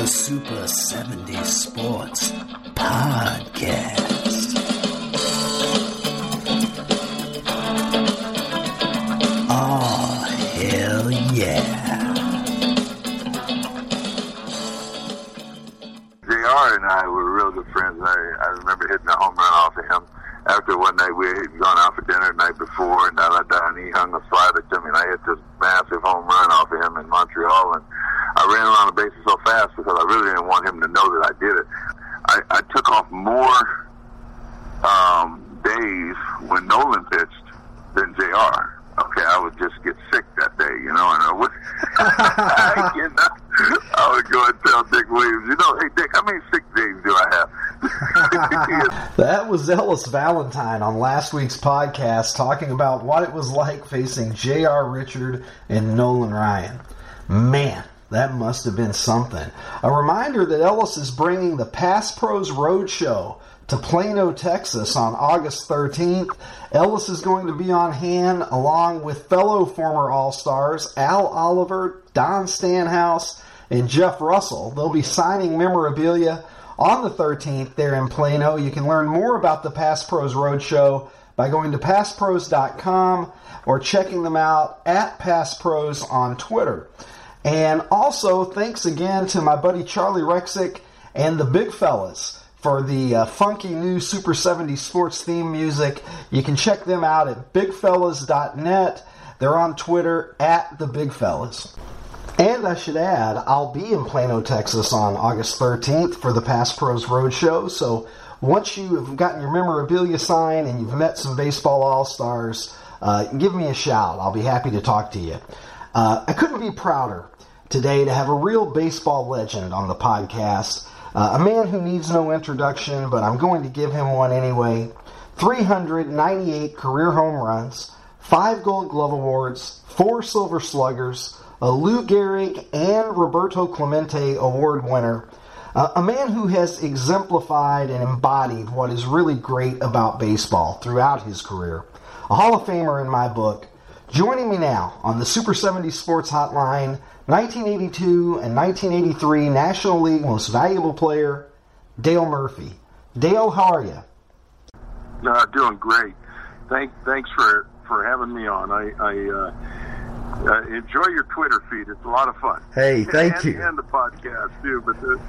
the Super 70 Sports Podcast. Oh, hell yeah. JR and I were real good friends. I, I remember hitting a home run off of him after one night we had gone out for dinner the night before, and da da da, and he hung a slider to me, and I hit this massive home run off of him in Montreal, and I ran around the bases so fast because I really didn't want him to know that I did it. I, I took off more um, days when Nolan pitched than JR. Okay, I would just get sick that day, you know, and I would, I, you know, I would go and tell Dick Williams, you know, hey Dick, how many sick days do I have? That Ellis Valentine on last week's podcast talking about what it was like facing J.R. Richard and Nolan Ryan. Man, that must have been something. A reminder that Ellis is bringing the Pass Pros Roadshow to Plano, Texas on August 13th. Ellis is going to be on hand along with fellow former All Stars Al Oliver, Don Stanhouse, and Jeff Russell. They'll be signing memorabilia on the 13th there in Plano. You can learn more about the Pass Pros Roadshow by going to passpros.com or checking them out at Pass Pros on Twitter. And also, thanks again to my buddy Charlie Rexick and the Big Fellas for the uh, funky new Super 70 sports theme music. You can check them out at bigfellas.net. They're on Twitter at the Big Fellas. And I should add, I'll be in Plano, Texas on August 13th for the Pass Pros Roadshow. So once you have gotten your memorabilia signed and you've met some baseball all stars, uh, give me a shout. I'll be happy to talk to you. Uh, I couldn't be prouder today to have a real baseball legend on the podcast. Uh, a man who needs no introduction, but I'm going to give him one anyway. 398 career home runs, 5 Gold Glove Awards, 4 Silver Sluggers, a Lou Gehrig and Roberto Clemente Award winner. Uh, a man who has exemplified and embodied what is really great about baseball throughout his career. A Hall of Famer in my book. Joining me now on the Super 70 Sports Hotline, 1982 and 1983 National League Most Valuable Player, Dale Murphy. Dale, how are you? no, doing great. Thank, thanks for for having me on. I, I uh, uh, enjoy your Twitter feed. It's a lot of fun. Hey, thank and, you. And the podcast too, but the,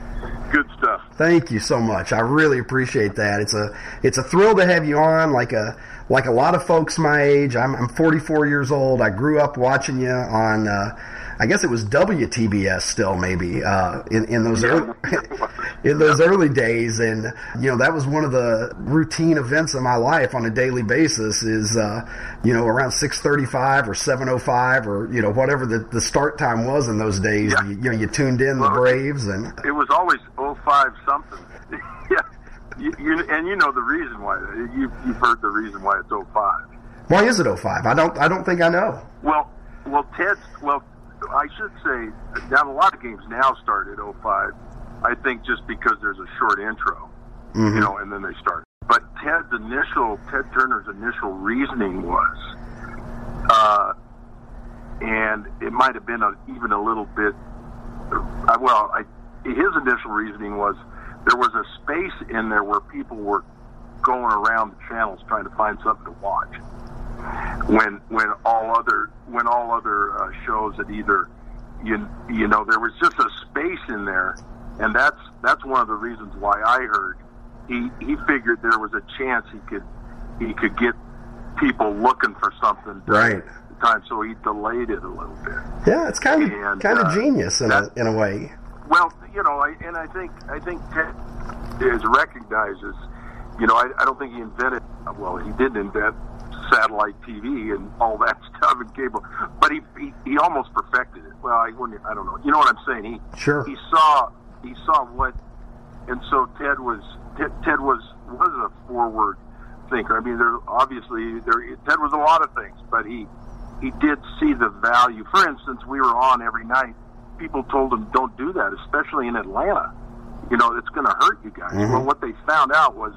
good stuff. Thank you so much. I really appreciate that. It's a it's a thrill to have you on. Like a like a lot of folks my age, I'm, I'm 44 years old. I grew up watching you on. Uh, I guess it was WTBS still maybe uh, in in those early, in those early days, and you know that was one of the routine events of my life on a daily basis. Is uh, you know around 6:35 or 7:05 or you know whatever the, the start time was in those days. Yeah. You, you know you tuned in the Braves and It was always 05 something. yeah, you, you, and you know the reason why. You, you've heard the reason why it's 05. why is it 05? I don't I don't think I know. Well, well, Ted's well. I should say now a lot of games now start at 05. I think just because there's a short intro, Mhm. you know, and then they start. But Ted's initial, Ted Turner's initial reasoning was, uh, and it might have been a, even a little bit. Uh, well, I, his initial reasoning was there was a space in there where people were going around the channels trying to find something to watch when when all other when all other uh, shows had either you you know there was just a space in there and that's that's one of the reasons why I heard he he figured there was a chance he could he could get people looking for something Right. the time so he delayed it a little bit Yeah, it's kind of And, kind of uh, genius in that- a in a way. well, you know, I, and I think I think Ted is recognizes. You know, I, I don't think he invented. Well, he didn't invent satellite TV and all that stuff and cable, but he he, he almost perfected it. Well, I wouldn't. I don't know. You know what I'm saying? He Sure. he saw he saw what, and so Ted was Ted, Ted was was a forward thinker. I mean, there obviously there Ted was a lot of things, but he he did see the value. For instance, we were on every night. People told him, "Don't do that, especially in Atlanta. You know, it's going to hurt you guys." Mhm. Well, what they found out was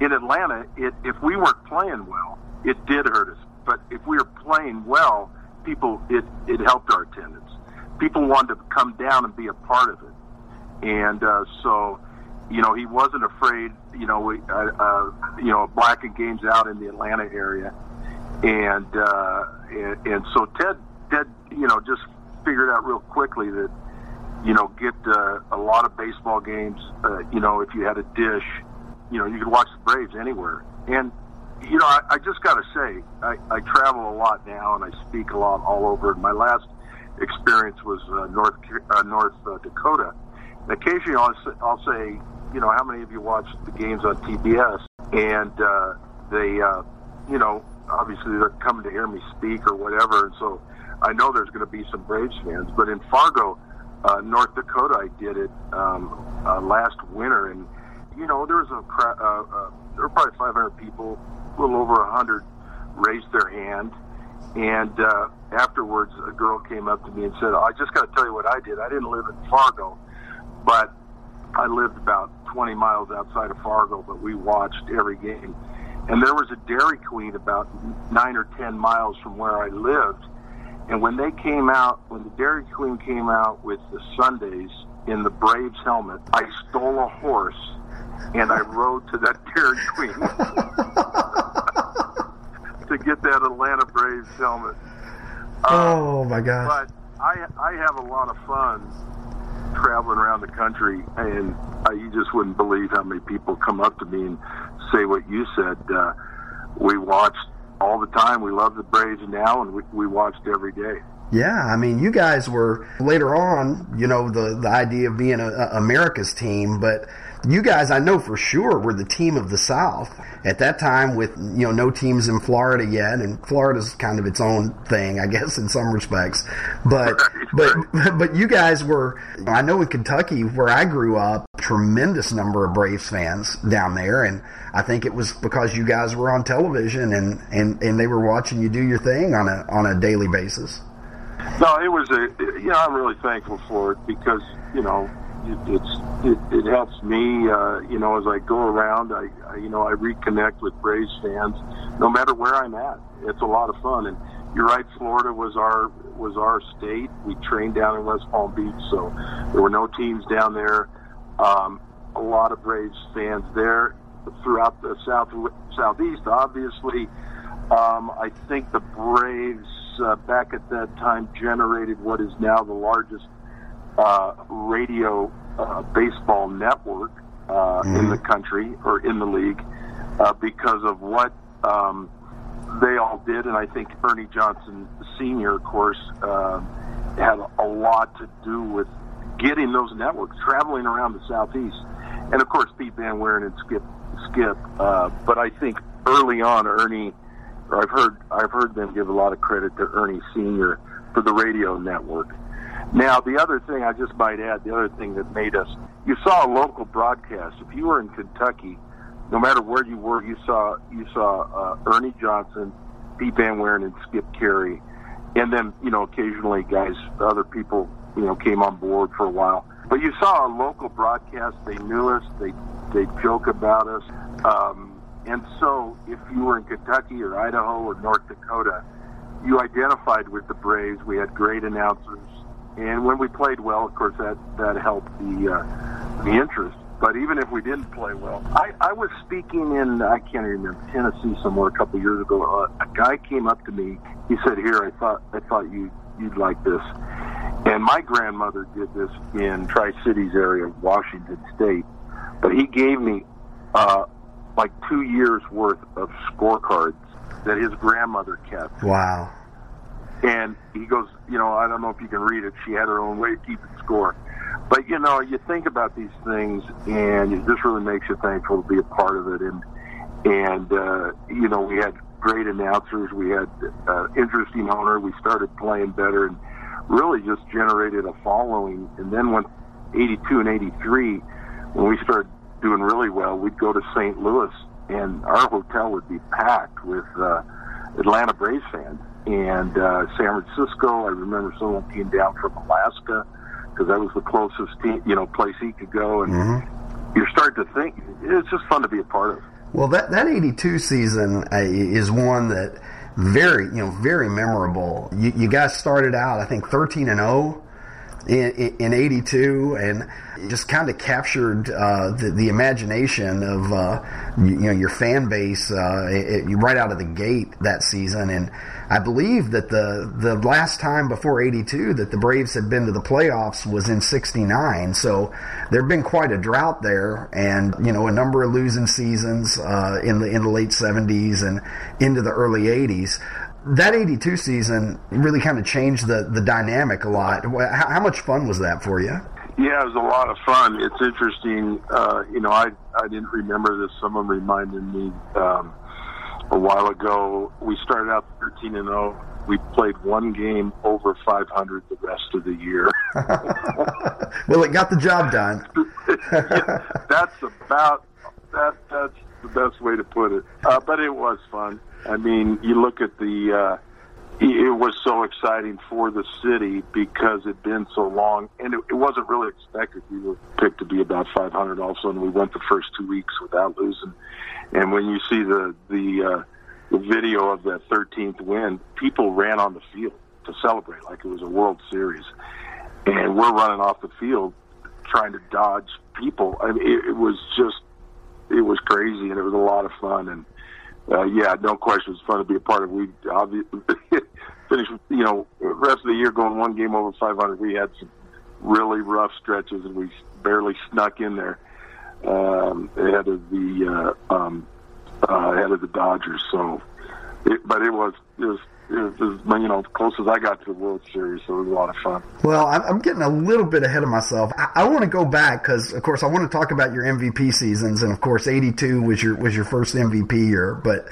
in Atlanta, it, if we weren't playing well, it did hurt us. But if we were playing well, people it it helped our attendance. People wanted to come down and be a part of it. and uh, so you know he wasn't afraid. You know, we, uh, uh, you know, blacking games out in the Atlanta area, and uh, and, and so Ted Ted you know just figured out real quickly that you know get uh, a lot of baseball games. Uh, you know, if you had a dish, you know, you could watch the Braves anywhere. And you know, I, I just got to say, I, I travel a lot now, and I speak a lot all over. And my last experience was uh, North uh, North uh, Dakota. And occasionally, I'll say, I'll say, you know, how many of you watch the games on TBS? And uh, they, uh, you know, obviously they're coming to hear me speak or whatever. And so I know there's going to be some Braves fans. But in Fargo, uh, North Dakota, I did it um, uh, last winter, and you know, there was a cra- uh, uh, there were probably 500 people, a little over 100 raised their hand, and uh, afterwards, a girl came up to me and said, "I just got to tell you what I did. I didn't live in Fargo, but I lived about 20 miles outside of Fargo, but we watched every game." And there was a Dairy Queen about nine or ten miles from where I lived. And when they came out, when the Dairy Queen came out with the Sundays in the Braves helmet, I stole a horse and I rode to that Dairy Queen to get that Atlanta Braves helmet. oh my gosh! But I I have a lot of fun traveling around the country, and uh, you just wouldn't believe how many people come up to me and say what you said. Uh, we watched all the time. We love the Braves now, and we, we watched every day. Yeah, I mean, you guys were later on, you know, the the idea of being a, a America's team, but you guys, I know for sure, were the team of the South at that time. With you know, no teams in Florida yet, and Florida's kind of its own thing, I guess, in some respects. But but but you guys were. I know in Kentucky, where I grew up, tremendous number of Braves fans down there, and I think it was because you guys were on television and and and they were watching you do your thing on a on a daily basis. No, it was a. You know, I'm really thankful for it because you know it, it's it, it helps me. Uh, you know, as I go around, I, I you know I reconnect with Braves fans, no matter where I'm at. It's a lot of fun, and you're right. Florida was our was our state. We trained down in West Palm Beach, so there were no teams down there. Um, a lot of Braves fans there throughout the south southeast. Obviously, um, I think the Braves uh, back at that time generated what is now the largest uh, radio uh, baseball network uh, mm-hmm. in the country or in the league uh, because of what um, they all did, and I think Ernie Johnson Sr., of course, uh, had a lot to do with getting those networks traveling around the southeast, and of course Pete Van Wieren and Skip Skip. Uh, but I think early on, Ernie I've heard I've heard them give a lot of credit to Ernie Senior for the radio network. Now, the other thing I just might add, the other thing that made us, you saw a local broadcast. If you were in Kentucky, no matter where you were, you saw you saw uh, Ernie Johnson, Pete Van Wieren, and Skip Caray, and then you know occasionally guys, other people you know came on board for a while. But you saw a local broadcast. They knew us. They they joke about us. Um, and so, if you were in Kentucky or Idaho or North Dakota, you identified with the Braves. We had great announcers, and when we played well, of course, that that helped the uh, the interest. But even if we didn't play well, I, I was speaking in I can't remember Tennessee somewhere a couple of years ago. Uh, a guy came up to me. He said, "Here, I thought I thought you you'd like this." And my grandmother did this in Tri Cities area, Washington State. But he gave me uh, like two years worth of scorecards that his grandmother kept. Wow. And he goes, you know, I don't know if you can read it. She had her own way of keeping score. But, you know, you think about these things and it just really makes you thankful to be a part of it. And, and uh, you know, we had great announcers. We had uh, interesting owner. We started playing better and really just generated a following. And then when 82 and 83, when we started doing really well, we'd go to St. Louis, and our hotel would be packed with uh, Atlanta Braves fans. And uh, San Francisco, I remember someone came down from Alaska because that was the closest team, you know place he could go, and mm-hmm. you're starting to think it's just fun to be a part of. Well, that that '82 season uh, is one that very you know very memorable. You, you guys started out, I think, 13 and 0 in, in 82 and just kind of captured uh, the, the, imagination of uh, you, you, know your fan base uh, it, it, right out of the gate that season. And I believe that the the last time before 82 that the Braves had been to the playoffs was in 69 so there'd been quite a drought there and you know a number of losing seasons uh, in the in the late 70s and into the early 80s that 82 season really kind of changed the, the dynamic a lot. How, how, much fun was that for you? Yeah, it was a lot of fun. It's interesting. Uh, you know, I, I didn't remember this. Someone reminded me um, a while ago. We started out 13 and 0. We played one game over 500 the rest of the year. well, it got the job done. yeah, that's about that. That's the best way to put it. Uh, but it was fun. I mean, you look at the. Uh, it was so exciting for the city because it'd been so long, and it, it wasn't really expected. We were picked to be about 500. All of a sudden, we went the first two weeks without losing. And when you see the the, uh, the video of that 13th win, people ran on the field to celebrate like it was a World Series, and we're running off the field trying to dodge people. I mean, it, it was just it was crazy, and it was a lot of fun and uh, yeah, no question, it's fun to be a part of. We obviously finished, you know, rest of the year going one game over 500. We had some really rough stretches, and we barely snuck in there um, ahead of the uh, um, uh, ahead of the Dodgers. So, it, but it was it was it you know, close as I got to the World Series, so it was a lot of fun. Well, I'm getting a little bit ahead of myself. I, I want to go back because, of course, I want to talk about your MVP seasons, and of course, '82 was your was your first MVP year. But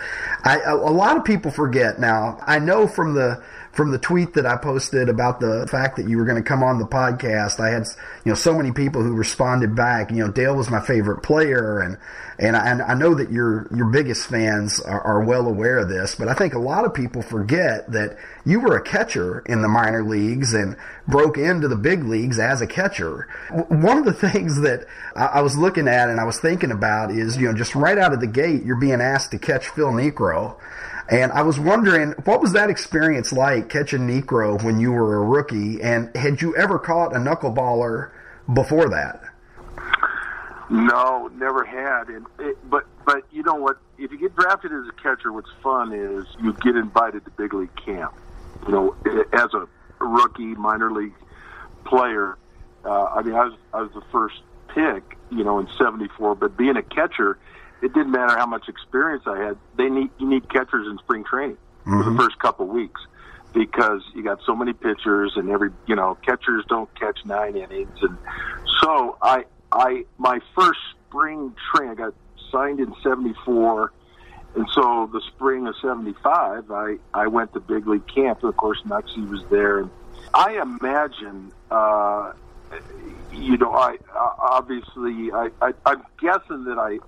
a lot of people forget now. I know from the from the tweet that I posted about the fact that you were going to come on the podcast, I had you know so many people who responded back. You know, Dale was my favorite player, and and I, and I know that your your biggest fans are, are well aware of this. But I think a lot of people forget that you were a catcher in the minor leagues and broke into the big leagues as a catcher. One of the things that I was looking at and I was thinking about is you know just right out of the gate you're being asked to catch Phil Niekro. And I was wondering, what was that experience like catching Niekro when you were a rookie? And had you ever caught a knuckleballer before that? No, never had. And it, but but you know what? If you get drafted as a catcher, what's fun is you get invited to big league camp. You know, as a rookie minor league player. Uh, I mean, I was I was the first pick, you know, in '74. But being a catcher, it didn't matter how much experience I had. They need you need catchers in spring training mm-hmm. for the mm-hmm. first couple weeks because you got so many pitchers and every you know catchers don't catch nine innings and so I I my first spring training I got signed in '74. And so the spring of '75, I I went to big league camp. And of course, Knucksie was there. And I imagine, uh, you know, I uh, obviously I, I I'm guessing that I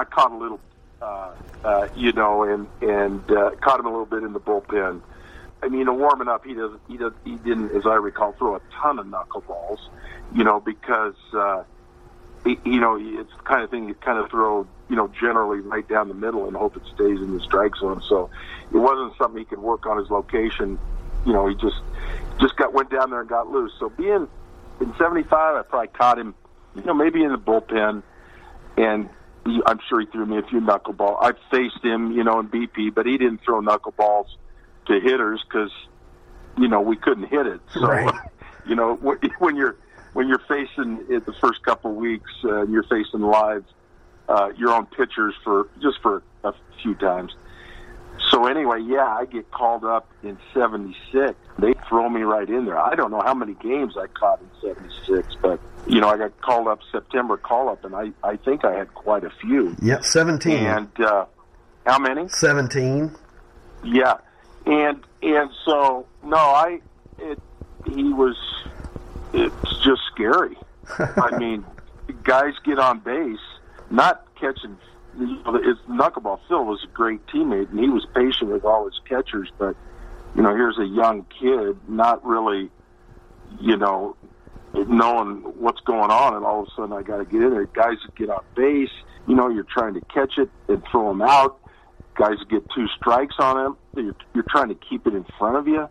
I caught a little, uh, uh, you know, and and uh, caught him a little bit in the bullpen. I mean, in warming up, he doesn't, he does he didn't, as I recall, throw a ton of knuckleballs, you know, because uh, he, you know it's the kind of thing you kind of throw, you know, generally right down the middle and hope it stays in the strike zone. So it wasn't something he could work on his location. You know, he just just got went down there and got loose. So being in '75, I probably caught him, you know, maybe in the bullpen, and I'm sure he threw me a few knuckleball. I faced him, you know, in BP, but he didn't throw knuckleballs to hitters because, you know, we couldn't hit it. So, right. you know, when you're when you're facing it the first couple of weeks, uh, you're facing live uh, your own pitchers for just for a few times. So anyway, yeah, I get called up in '76. They throw me right in there. I don't know how many games I caught in '76, but you know, I got called up September call up, and I I think I had quite a few. Yeah, seventeen. And uh, how many? Seventeen. Yeah, and and so no, I it he was it's just scary. I mean, guys get on base, not catching. You know, his knuckleball Phil was a great teammate, and he was patient with all his catchers. But you know, here's a young kid, not really, you know, knowing what's going on, and all of a sudden I got to get in there. Guys get on base, you know, you're trying to catch it and throw them out. Guys get two strikes on them. You're, you're trying to keep it in front of you,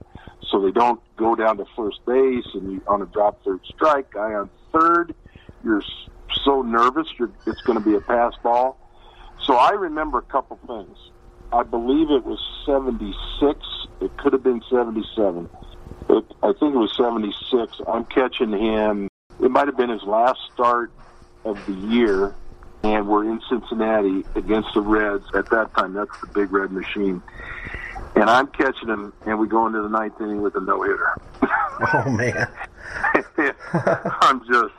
so they don't go down to first base and you, on a drop third strike, guy on third, you're so nervous you're, it's going to be a pass ball. So I remember a couple things. I believe it was 76. It could have been 77. It, I think it was 76. I'm catching him. It might have been his last start of the year, and we're in Cincinnati against the Reds. At that time, that's the Big Red Machine. And I'm catching him, and we go into the ninth inning with a no hitter. Oh man. I'm just,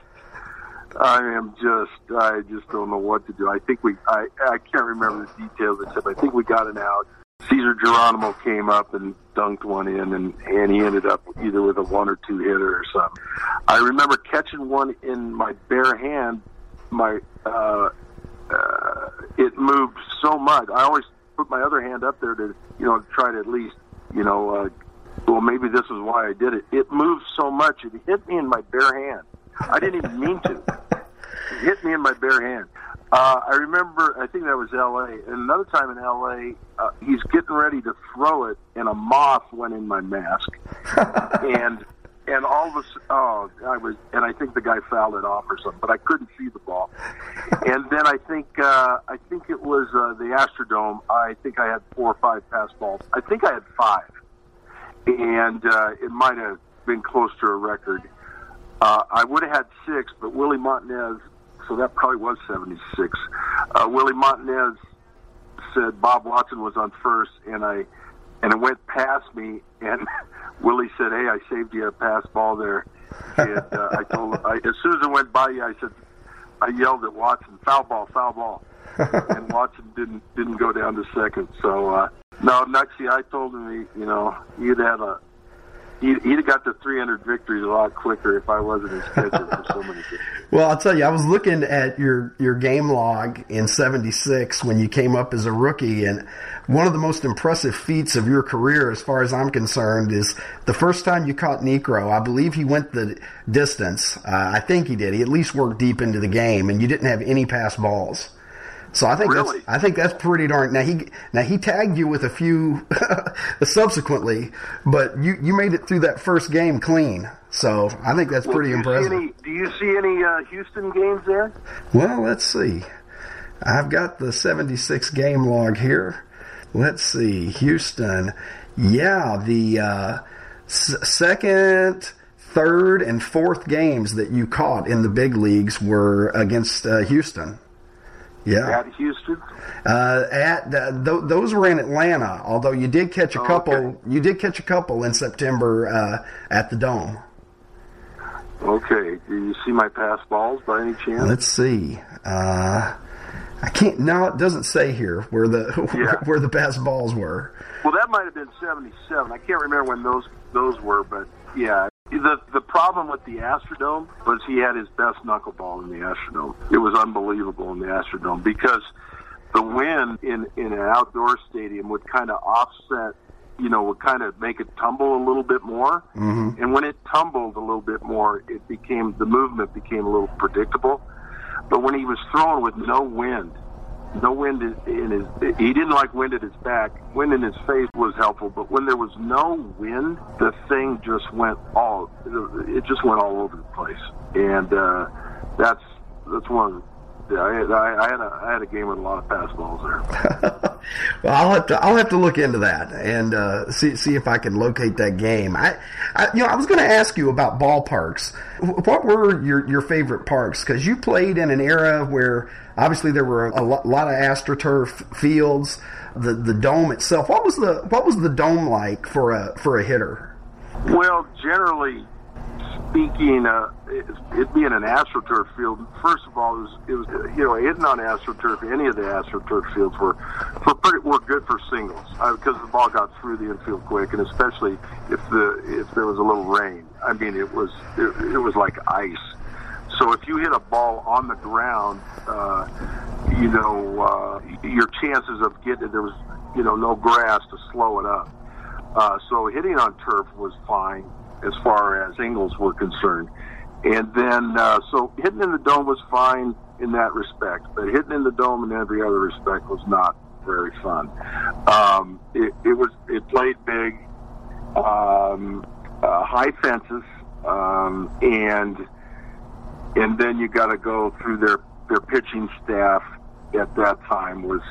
I am just, I just don't know what to do. I think we, I, I can't remember the details except I think we got an out. Cesar Geronimo came up and dunked one in, and and he ended up either with a one or two hitter or something. I remember catching one in my bare hand. My, uh, uh, it moved so much. I always put my other hand up there to, you know, try to at least, you know, uh, well, maybe this is why I did it. It moved so much, it hit me in my bare hand. I didn't even mean to. It hit me in my bare hand. Uh, I remember, I think that was L.A. And another time in L.A., uh, he's getting ready to throw it, and a moth went in my mask. and and all of a s- oh, I was, and I think the guy fouled it off or something, but I couldn't see the ball. and then I think uh, I think it was uh, the Astrodome. I think I had four or five pass balls. I think I had five, and uh, it might have been close to a record. Uh, I would have had six, but Willie Montanez, so that probably was 76. Uh, Willie Montanez said Bob Watson was on first, and I and it went past me, and Willie said, "Hey, I saved you a pass ball there." And uh, I told him, I, as soon as it went by you, I said, I yelled at Watson, "Foul ball, foul ball," and Watson didn't didn't go down to second. So uh, no, Knucksie, I told him, he, you know, he'd have a he'd, he'd have got the 300 victories a lot quicker if I wasn't his catcher for so many years. Well, I'll tell you, I was looking at your, your game log in 76 when you came up as a rookie, and one of the most impressive feats of your career, as far as I'm concerned, is the first time you caught Niekro. I believe he went the distance. Uh, I think he did. He at least worked deep into the game, and you didn't have any pass balls. So I think Really? that's I think that's pretty darn. Now he now he tagged you with a few subsequently, but you you made it through that first game clean. So I think that's pretty do impressive. Any, do you see any uh, Houston games there? Well, let's see. I've got the 76 game log here. Let's see. Houston. Yeah, the uh, s- second, third, and fourth games that you caught in the big leagues were against uh, Houston. Yeah. At Houston? Uh, at uh, th- those were in Atlanta. Although you did catch a Oh, couple, okay. you did catch a couple in September uh, at the Dome. Okay. Do you see my pass balls by any chance? Let's see. Uh, I can't. No, it doesn't say here where the Yeah. where the best balls were. Well, that might have been '77. I can't remember when those those were, but yeah. The the problem with the Astrodome was he had his best knuckleball in the Astrodome. It was unbelievable in the Astrodome because the wind in in an outdoor stadium would kind of offset, you know, would kind of make it tumble a little bit more. Mm-hmm. And when it tumbled a little bit more, it became the movement became a little predictable. But when he was throwing with no wind, no wind in his he didn't like wind at his back wind in his face was helpful but when there was no wind the thing just went all it just went all over the place and uh that's that's one yeah, I, had- I, had a I had a game with a lot of pass balls there. Well, I'll have to I'll have to look into that and uh, see see if I can locate that game. I, I you know I was going to ask you about ballparks. What were your your favorite parks? Because you played in an era where obviously there were a lot of astroturf fields. The the dome itself. What was the what was the dome like for a for a hitter? Well, generally speaking, uh, it, it being an astroturf field, first of all, it was, it was you know hitting on astroturf. Any of the astroturf fields were for pretty, were good for singles uh, because the ball got through the infield quick, and especially if the if there was a little rain. I mean, it was it, it was like ice. So if you hit a ball on the ground, uh, you know uh, your chances of getting there was you know no grass to slow it up. Uh, so hitting on turf was fine as far as singles were concerned. And then, uh, so hitting in the dome was fine in that respect, but hitting in the dome in every other respect was not very fun. Um, it, it was, it played big. Um, uh, high fences, um, and and then you got to go through their their pitching staff at that time was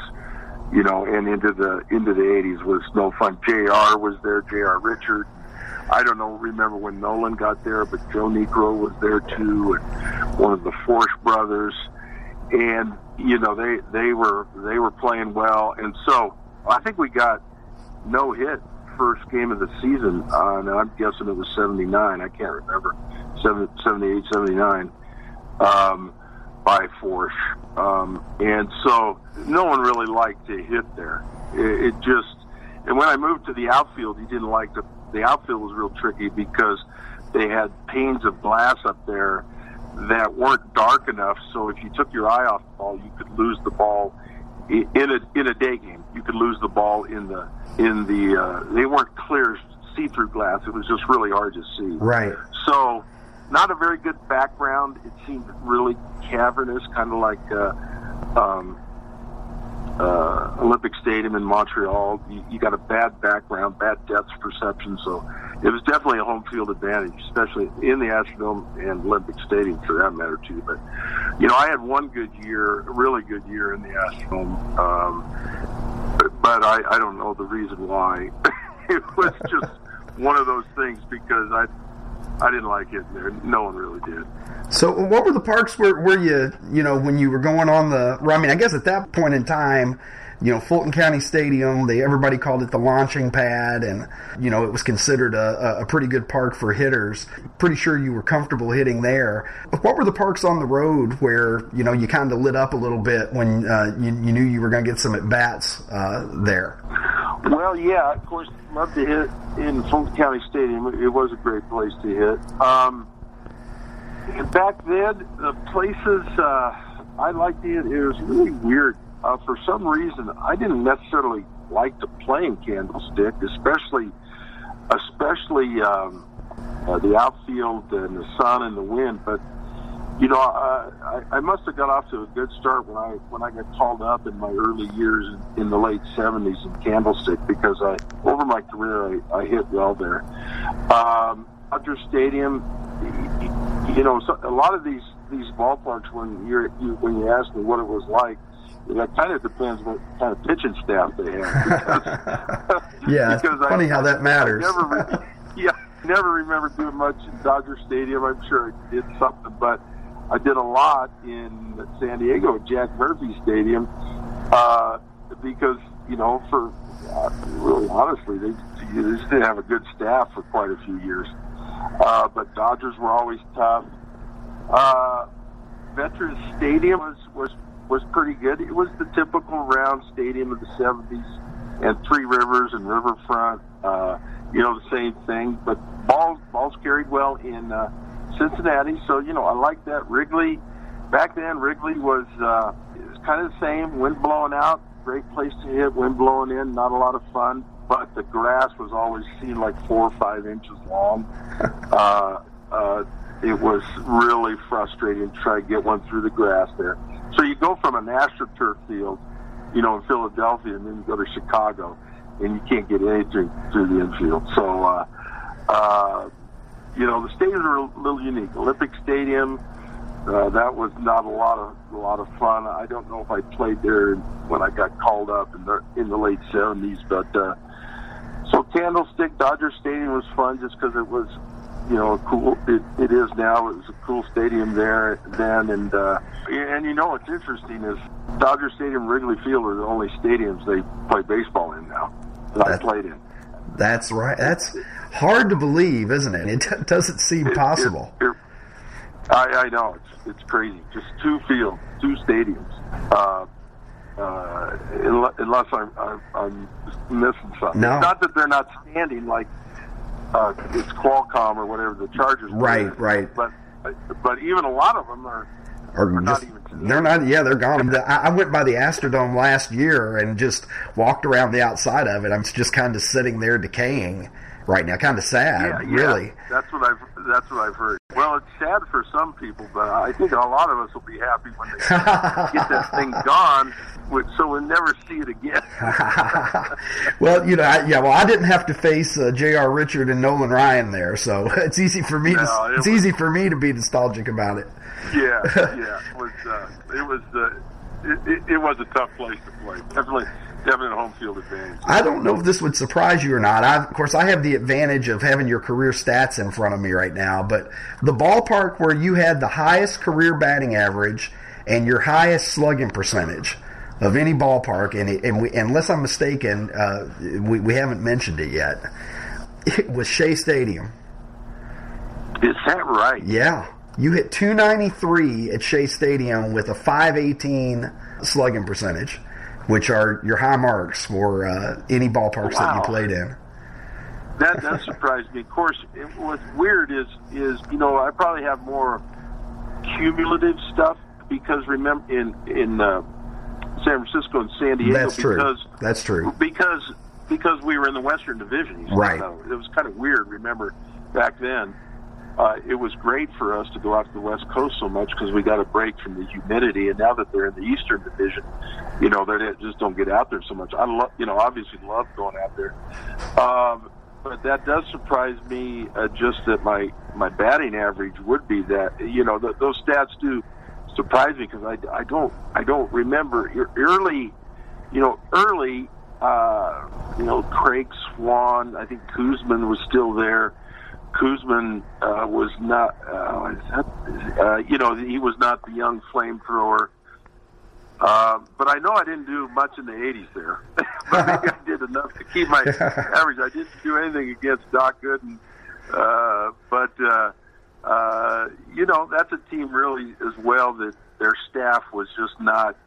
you know and into the into the 80s was no fun. Jr was there jr richard. I don't know remember when nolan got there but Joe Niekro was there too and one of the Forsch brothers. And you know they they were they were playing well. And so i think we got no hit first game of the season and i'm guessing it was 79 i can't remember. 78 79 um, by Forsch. Um, and so no one really liked to hit there. It, it just, and when I moved to the outfield, he didn't like the, the outfield was real tricky because they had panes of glass up there that weren't dark enough. So if you took your eye off the ball, you could lose the ball in a in a day game. You could lose the ball in the in the. Uh, they weren't clear see-through glass. It was just really hard to see. Right. So not a very good background. It seemed really cavernous, kind of like uh, um, uh, Olympic Stadium in Montreal. You, you got a bad background, bad depth perception, so it was definitely a home field advantage, especially in the Astrodome and Olympic Stadium for that matter too. But you know, I had one good year, a really good year in the Astrodome, um, but, but I, I don't know the reason why. it was just one of those things because I I didn't like it there. No one really did. So, what were the parks where, where you, you know, when you were going on the? I mean, I guess at that point in time, you know, Fulton County Stadium, they everybody called it the launching pad, and you know, it was considered a, a pretty good park for hitters. Pretty sure you were comfortable hitting there. What were the parks on the road where you know you kind of lit up a little bit when uh, you, you, knew you were going to get some at bats uh, there? Well, yeah, of course, love to hit in Fulton County Stadium. It was a great place to hit. Um, back then, the places uh, I liked it, it was really weird. Uh, for some reason, I didn't necessarily like to play in Candlestick, especially, especially um, uh, the outfield and the sun and the wind. But you know, uh, I, I must have got off to a good start when I when I got called up in my early years in, in the late '70s in Candlestick because I over my career I, I hit well there. Um, Dodger Stadium, you know, so a lot of these these ballparks when you're you, when you ask me what it was like, that kind of depends what kind of pitching staff they have. Because, yeah, it's funny I, how that matters. I never, yeah, never remember doing much in Dodger Stadium. I'm sure I did something, but I did a lot in San Diego at Jack Murphy Stadium uh, because you know, for uh, really honestly, they, they just didn't have a good staff for quite a few years. Uh, but Dodgers were always tough. Uh, Veterans Stadium was was was pretty good. It was the typical round stadium of the '70s, and Three Rivers and Riverfront. Uh, you know, the same thing. But balls balls carried well in. Uh, Cincinnati. So you know, I like that. Wrigley, back then, Wrigley was uh, it was kind of the same. Wind blowing out, great place to hit. Wind blowing in, not a lot of fun. But the grass was always seen like four or five inches long. uh, uh, it was really frustrating to try to get one through the grass there. So you go from an AstroTurf field, you know, in Philadelphia, and then you go to Chicago, and you can't get anything through the infield. So. Uh, uh, you know, the stadiums are a little unique. Olympic Stadium, uh, that was not a lot of a lot of fun. I don't know if I played there when I got called up in the in the late seventies, but uh, so Candlestick Dodger Stadium was fun just because it was, you know, cool. It, it is now. It was a cool stadium there then, and uh, and you know what's interesting is Dodger Stadium, Wrigley Field are the only stadiums they play baseball in now that I played in. That's right. That's hard to believe, isn't it? It doesn't seem it, possible. It, it, I, I know it's it's crazy. Just two fields, two stadiums. Uh, uh, unless I'm, I'm, I'm missing something. No. not that they're not standing like uh, it's Qualcomm or whatever the Chargers. Right, right. But but even a lot of them are or just, they're not. Yeah, they're gone. I went by the Astrodome last year and just walked around the outside of it. I'm just kind of sitting there decaying right now. Kind of sad, yeah, yeah. really. That's what I've. That's what I've heard. Well, it's sad for some people, but I think a lot of us will be happy when they get that thing gone, so we'll never see it again. well, you know, I, yeah. Well, I didn't have to face uh, J.R. Richard and Nolan Ryan there, so it's easy for me. No, to, it it's was- easy for me to be nostalgic about it. yeah, yeah. It was. Uh, it was. Uh, it, it, it was a tough place to play. Definitely, a home field advantage. I don't know if this would surprise you or not. I, of course, I have the advantage of having your career stats in front of me right now, but the ballpark where you had the highest career batting average and your highest slugging percentage of any ballpark, and, it, and we, unless I'm mistaken, uh, we, we haven't mentioned it yet, it was Shea Stadium. Is that right? Yeah. You hit 293 at Shea Stadium with a 518 slugging percentage, which are your high marks for uh, any ballparks that you played in. That that surprised me. Of course, it, what's weird is is you know I probably have more cumulative stuff because remember in in uh, San Francisco and San Diego That's true. because That's true. because because we were in the Western Division. you Right. so it was kind of weird. Remember back then, uh, it was great for us to go out to the West Coast so much because we got a break from the humidity. And now that they're in the Eastern Division, you know they just don't get out there so much. I love, you know, obviously love going out there. Um, but that does surprise me. Uh, just that my my batting average would be that. You know, th- those stats do surprise me because I, I don't I don't remember early. You know, early. Uh, you know, Craig Swan. I think Koosman was still there. Koosman uh, was not. Uh, is that, uh, you know, he was not the young flamethrower. Uh, but I know I didn't do much in the 80s there. but maybe I did enough to keep my average. I didn't do anything against Doc Gooden. Uh, but, uh, uh, you know, that's a team really as well that their staff was just not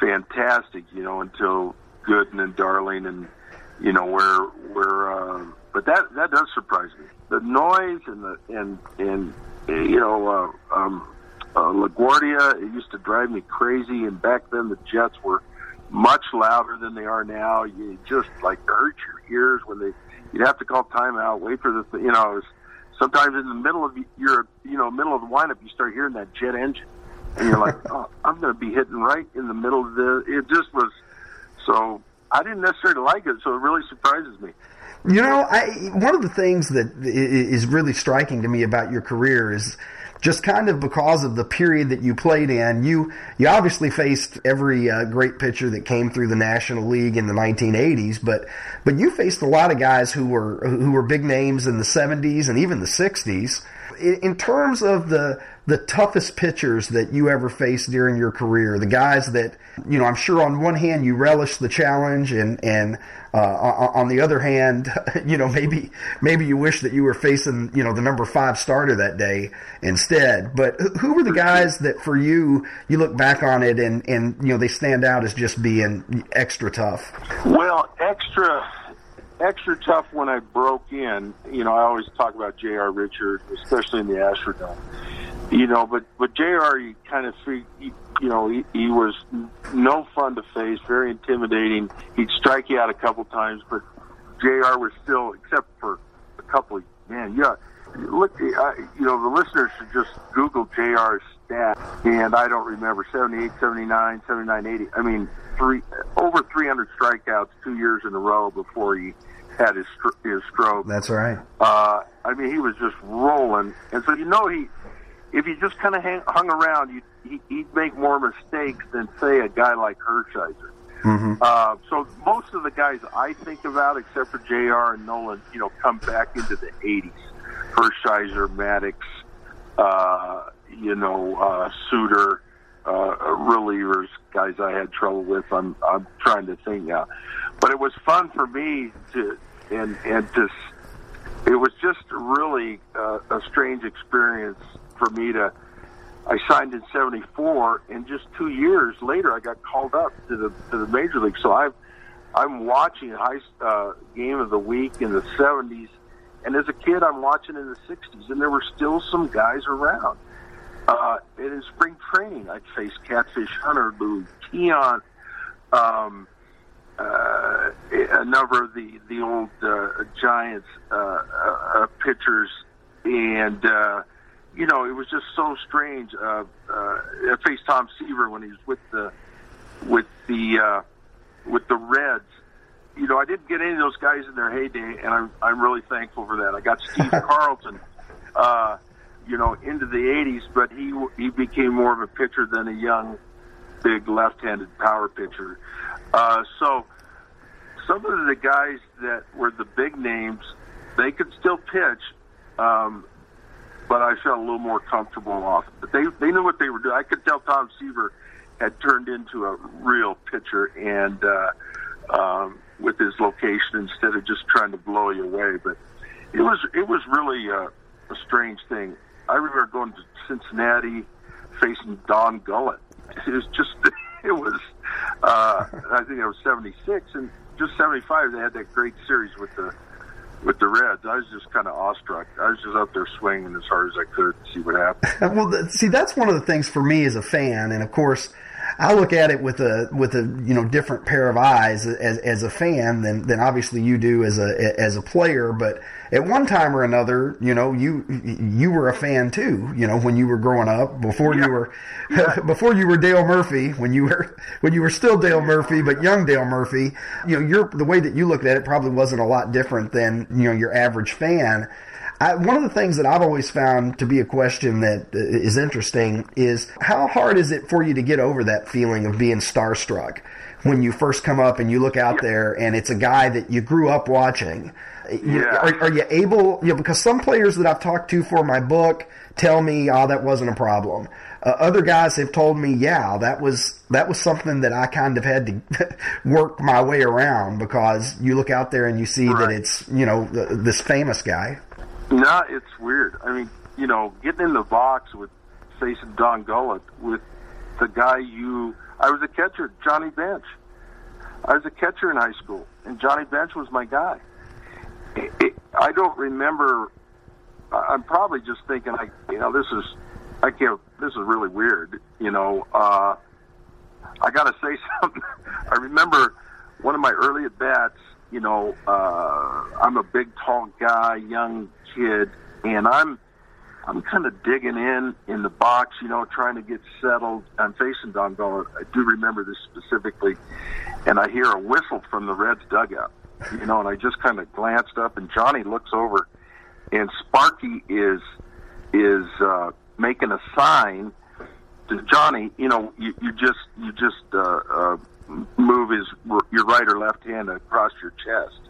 fantastic, you know, until Gooden and Darling and, you know, where, where, uh, but that, that does surprise me. The noise and the, and, and, uh, you know, uh, um, uh, LaGuardia, it used to drive me crazy. And back then, the Jets were much louder than they are now. You just like hurt your ears when they. You'd have to call timeout, wait for the. You know, it was, sometimes in the middle of your, you know, middle of the windup, you start hearing that jet engine, and you're like, oh, I'm going to be hitting right in the middle of the. It just was. So I didn't necessarily like it, so it really surprises me. You know, I, one of the things that is really striking to me about your career is just kind of because of the period that you played in. You you obviously faced every uh, great pitcher that came through the National League in the 1980s, but but you faced a lot of guys who were who were big names in the 70s and even the 60s. In in terms of the the toughest pitchers that you ever faced during your career, the guys that you know, I'm sure on one hand you relish the challenge, and and uh, on, the other hand, you know, maybe maybe you wish that you were facing you know the number five starter that day instead. But who were the guys that for you you look back on it and and you know they stand out as just being extra tough? Well, extra extra tough when I broke in. You know, I always talk about J.R. Richard, especially in the Astrodome. You know, but but J.R. He kind of. He, you know, he, he was no fun to face, very intimidating. He'd strike you out a couple times, but J.R. was still, except for a couple. Of, man, yeah. Look, I, you know, the listeners should just Google J.R.'s stat, and I don't remember 78, 79, 79, 80. I mean, three over 300 strikeouts two years in a row before he had his his stroke. That's right. Uh, I mean, he was just rolling, and so you know he, if he just kind of hang, hung around, you he, he'd make more mistakes than say a guy like Hershiser. Uh, so most of the guys I think about, except for Jr. and Nolan, you know, come back into the '80s. Hershiser, Maddux, uh, you know, uh, Sutter, uh, relievers, guys I had trouble with. I'm I'm trying to think now, but it was fun for me to and and to. It was just really uh, a strange experience for me to. I signed in '74, and just two years later, I got called up to the to the major league. So I've I'm watching high uh, game of the week in the '70s, and as a kid, I'm watching in the '60s, and there were still some guys around. Uh, and in spring training, I'd face Catfish Hunter, Lou Keon, um, uh, a number of the the old uh, Giants uh, uh, uh, pitchers, and uh, you know, it was just so strange. Uh, uh, I faced Tom Seaver when he was with the with the uh, with the Reds. You know, I didn't get any of those guys in their heyday, and I'm I'm really thankful for that. I got Steve Carlton, uh, you know, into the '80s, but he he became more of a pitcher than a young, big left-handed power pitcher. Uh, so some of the guys that were the big names, they could still pitch, um, but I felt a little more comfortable off. But they they knew what they were doing. I could tell Tom Seaver had turned into a real pitcher, and uh, um, with his location instead of just trying to blow you away. But it was it was really uh, a strange thing. I remember going to Cincinnati facing Don Gullett. It was just it was uh, I think it was '76 and just '75. They had that great series with the with the Reds. I was just kind of awestruck. I was just out there swinging as hard as I could to see what happened. well, see, that's one of the things for me as a fan, and of course I look at it with a with a you know different pair of eyes as as a fan than than obviously you do as a as a player. But at one time or another, you know, you you were a fan too. You know, when you were growing up, before yeah. you were yeah. before you were Dale Murphy, when you were when you were still Dale Murphy, but young Dale Murphy. You know, your the way that you looked at it probably wasn't a lot different than you know your average fan. I, one of the things that I've always found to be a question that uh, interesting is how hard is it for you to get over that feeling of being starstruck when you first come up and you look out there and it's a guy that you grew up watching? Yeah. Are, are, you able, you know, because some players that I've talked to for my book tell me, oh, that wasn't a problem. Uh, other guys have told me, yeah, that was, that was something that I kind of had to work my way around because you look out there and you see right. that it's, you know, this famous guy. No, it's weird. I mean, you know, getting in the box with facing Don Gullett with the guy you. I was a catcher, Johnny Bench. I was a catcher in high school, and Johnny Bench was my guy. It, it, I don't remember. I'm probably just thinking, I, you know, this is, I can't. This is really weird. You know, uh, I got to say something. I remember one of my early at bats. You know, uh, I'm a big, tall guy, young kid, and I'm I'm kind of digging in in the box, you know, trying to get settled. I'm facing Don Gullett. I do remember this specifically, and I hear a whistle from the Reds dugout, you know, and I just kind of glanced up, and Johnny looks over, and Sparky is is uh, making a sign to Johnny. You know, you, you just you just uh, uh, right or left hand across your chest,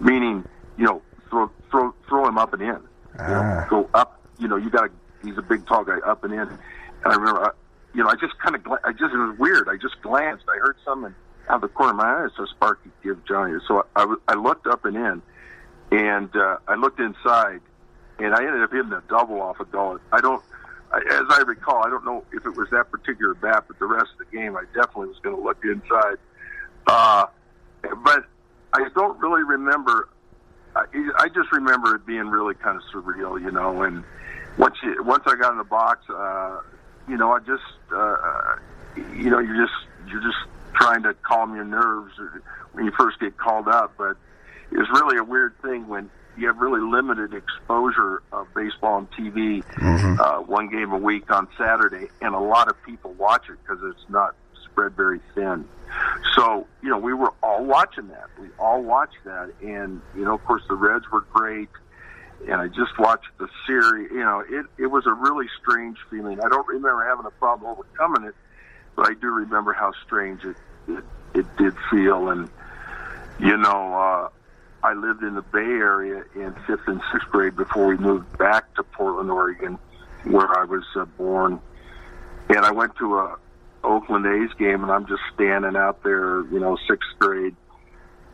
meaning you know throw throw throw him up and in. You know, ah. go up. You know, you got to. He's a big, tall guy, up and in. And I remember, uh, you know, I just kind of, gla- I just it was weird. I just glanced. I heard something out of the corner of my eye. So Sparky give Johnny. So I, I, I looked up and in, and uh, I looked inside, and I ended up hitting a double off a Gullett. I don't. I, as I recall, I don't know if it was that particular bat, but the rest of the game, I definitely was going to look inside. Uh, but I don't really remember I, I just remember it being really kind of surreal, you know. And once you, once I got in the box, uh, you know, I just, uh, you know, you're just you're just trying to calm your nerves when you first get called up. But it's really a weird thing when you have really limited exposure of baseball on TV, mm-hmm. uh, one game a week on Saturday, and a lot of people watch it because it's not spread very thin. So, you know, we were all watching that. We all watched that. And, you know, of course, the Reds were great. And I just watched the series. You know, it, it was a really strange feeling. I don't remember having a problem overcoming it, but I do remember how strange it, it, it did feel. And, you know, uh, I lived in the Bay Area in fifth and sixth grade before we moved back to Portland, Oregon, where I was uh, born. And I went to a, Oakland A's game, and I'm just standing out there, you know, sixth grade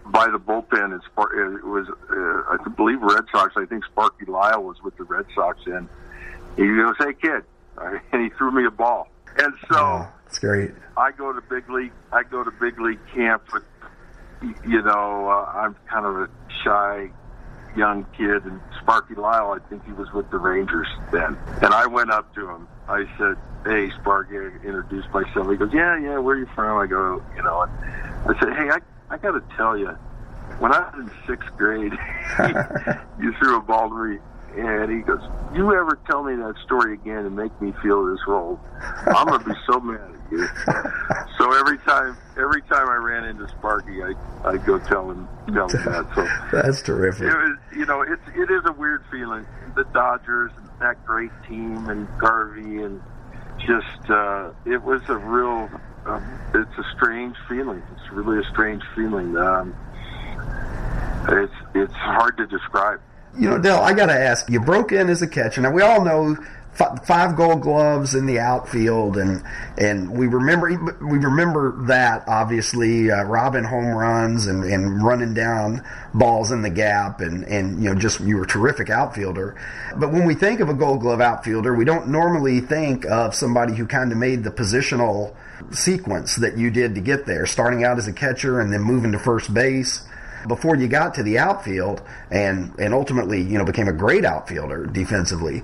by the bullpen. And Spar- it was, uh, I believe, Red Sox. I think Sparky Lyle was with the Red Sox, and he goes, "Hey, kid," and he threw me a ball. And so oh, that's great. I go to big league. I go to big league camp with, you know, uh, I'm kind of a shy young kid, and Sparky Lyle, I think he was with the Rangers then. And I went up to him. I said, "Hey, Sparky," I introduced myself. He goes, "Yeah, yeah, where are you from?" I go, you know, and I said, "Hey, I I got to tell you, when I was in sixth grade, you threw a ball to me, and he goes, "You ever tell me that story again and make me feel this old? I'm gonna be so mad at you." so every time, every time I ran into Sparky, I I go tell him, tell him that. So That's terrific. it was, you know, it's it is a weird feeling. The Dodgers, that great team, and Garvey, and just uh, it was a real. Um, it's a strange feeling. It's really a strange feeling. Um, it's it's hard to describe. You know, Dale, I got to ask. You broke in as a catcher. Now we all know five Gold Gloves in the outfield, and and we remember we remember that obviously uh, robbing home runs and, and running down balls in the gap, and and you know just you were a terrific outfielder. But when we think of a Gold Glove outfielder, we don't normally think of somebody who kind of made the positional sequence that you did to get there, starting out as a catcher and then moving to first base before you got to the outfield and and ultimately you know became a great outfielder defensively.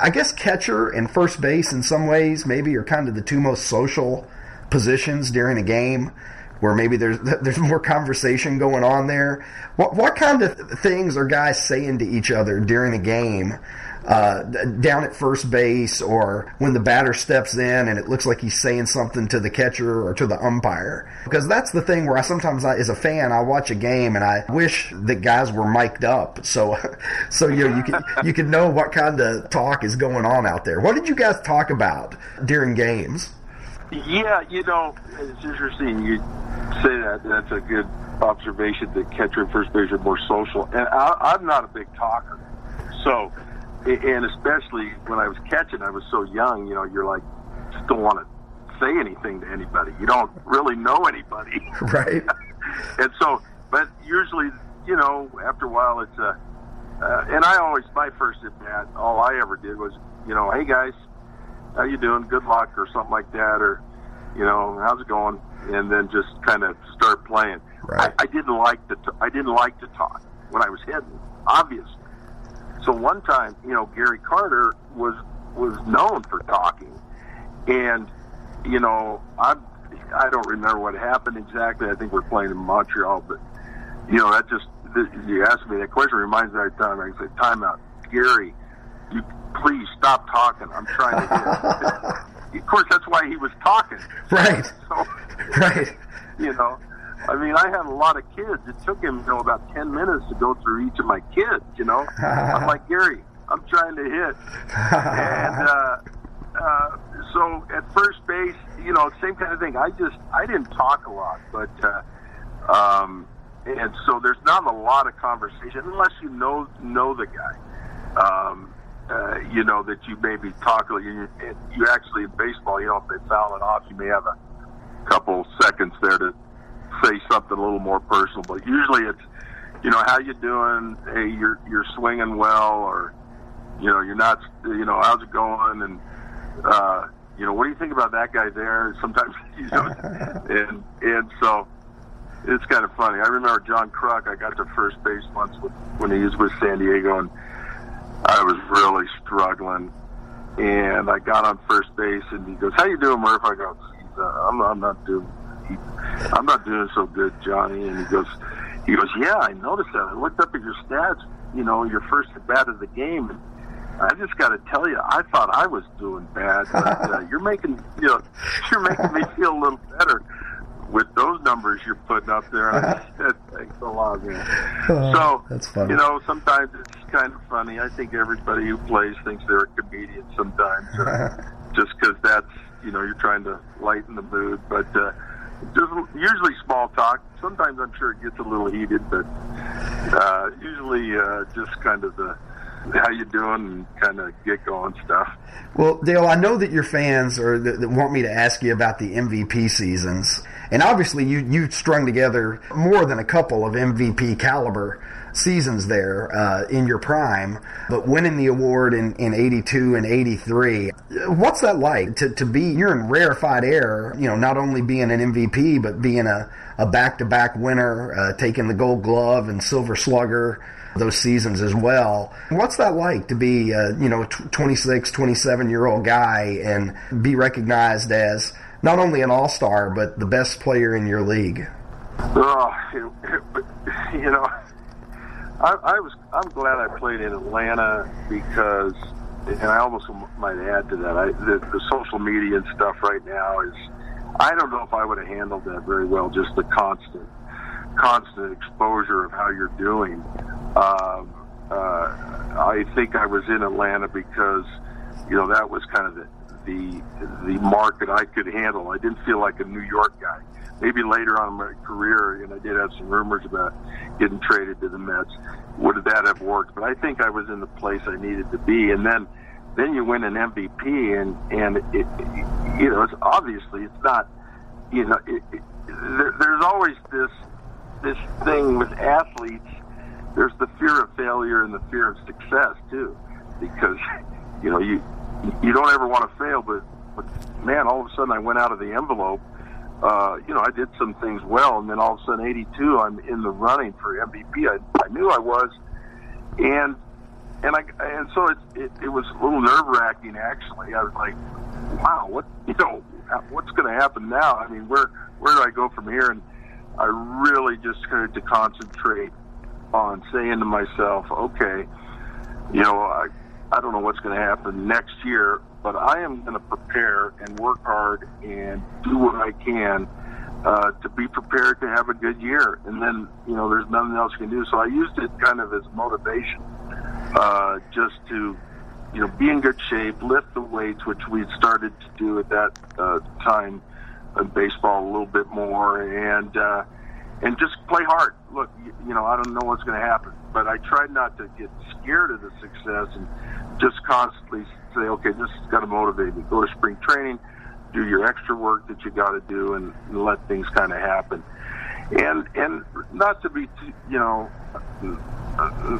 I guess catcher and first base in some ways maybe are kind of the two most social positions during a game where maybe there's there's more conversation going on there. What what kind of things are guys saying to each other during a game? Uh, down at first base, or when the batter steps in and it looks like he's saying something to the catcher or to the umpire, because that's the thing where I sometimes, I, as a fan, I watch a game and I wish that guys were mic'd up, so so you know you can you can know what kind of talk is going on out there. What did you guys talk about during games? Yeah, you know, it's interesting you say that. That's a good observation that catcher and first base are more social. And I, I'm not a big talker, so and especially when I was catching, I was so young. You know, you're like just don't want to say anything to anybody. You don't really know anybody, Right. and so, but usually, you know, after a while, it's a. Uh, and I always my first at bat, all I ever did was, you know, hey guys, how you doing? Good luck, or something like that, or you know, how's it going? And then just kind of start playing. Right. I, I didn't like to. T- I didn't like to talk when I was hitting, obviously. So one time, you know, Gary Carter was was known for talking, and you know, I I don't remember what happened exactly. I think we're playing in Montreal, but you know, that just you asked me that question reminds me of that time. I said, "Timeout, Gary, you please stop talking. I'm trying to hit." of course, that's why he was talking. Right. So, Right. you know, I mean, I had a lot of kids. It took him, you know, about ten minutes to go through each of my kids. You know, I'm like Gary, I'm trying to hit, and uh, uh, so at first base, you know, same kind of thing. I just I didn't talk a lot, but uh, um, and so there's not a lot of conversation unless you know know the guy. Um, uh, you know that you maybe talk. You, you actually in baseball, you know, if they foul it off, you may have a couple seconds there to say something a little more personal. But usually it's, you know, how you doing? Hey, you're you're swinging well, or you know, you're not. You know, how's it going? And uh, you know, what do you think about that guy there? Sometimes, you know, and and so it's kind of funny. I remember John Kruk. I got to first base once with, when he was with San Diego, and I was really struggling. And I got on first base, and he goes, "How you doing, Murph?" I go, uh, "I'm I'm not doing I'm not doing so good, Johnny." And he goes, "He goes, yeah, I noticed that. I looked up at your stats. You know, your first at bat of the game, and I just got to tell you, I thought I was doing bad, but uh, you're making you know, you're making me feel a little better." With those numbers you're putting up there, I said, thanks a lot, man. Oh, so that's funny. You know, sometimes it's kind of funny. I think everybody who plays thinks they're a comedian sometimes, uh, just because that's you know you're trying to lighten the mood. But uh, usually small talk. Sometimes I'm sure it gets a little heated, but uh, usually uh, just kind of the how you doing and kind of get going stuff. Well, Dale, I know that your fans are that, that want me to ask you about the MVP seasons, and obviously you you strung together more than a couple of MVP caliber seasons there uh, in your prime, but winning the award in, in 82 and 83. What's that like to, to be, you're in rarefied air, you know, not only being an MVP, but being a, a back-to-back winner, uh, taking the gold glove and silver slugger those seasons as well. What's that like to be, uh, you know, a 26, 27 year old guy and be recognized as not only an all-star, but the best player in your league? Oh, you know, I, I was I'm glad I played in Atlanta because, and I almost might add to that, I, the, the social media and stuff right now is, I don't know if I would have handled that very well. Just the constant, constant exposure of how you're doing. Um, uh, I think I was in Atlanta because, you know, that was kind of the the the market I could handle. I didn't feel like a New York guy maybe later on in my career, and I did have some rumors about getting traded to the Mets. Would that have worked? But I think I was in the place I needed to be. And then, then you win an MVP, and and it, you know, it's obviously it's not, you know, it, it, there, there's always this this thing with athletes. There's the fear of failure and the fear of success too, because you know you you don't ever want to fail, but but man, all of a sudden I went out of the envelope uh, you know, I did some things well, and then all of a sudden, 82, I'm in the running for MVP. I, I knew I was, and and I and so it it, it was a little nerve wracking actually. I was like, wow, what you know, what's going to happen now? I mean, where where do I go from here? And I really just started to concentrate on saying to myself, okay, you know, I I don't know what's going to happen next year, but I am going to prepare and work hard and do what I can uh, to be prepared to have a good year. And then, you know, there's nothing else you can do. So I used it kind of as motivation, uh, just to, you know, be in good shape, lift the weights, which we started to do at that uh, time in baseball a little bit more, and uh, and just play hard. Look, you, you know, I don't know what's going to happen, but I tried not to get scared of the success and just constantly say, okay, this has got to motivate me. Go to spring training, do your extra work that you got to do, and, and let things kind of happen. And and not to be, you know, uh,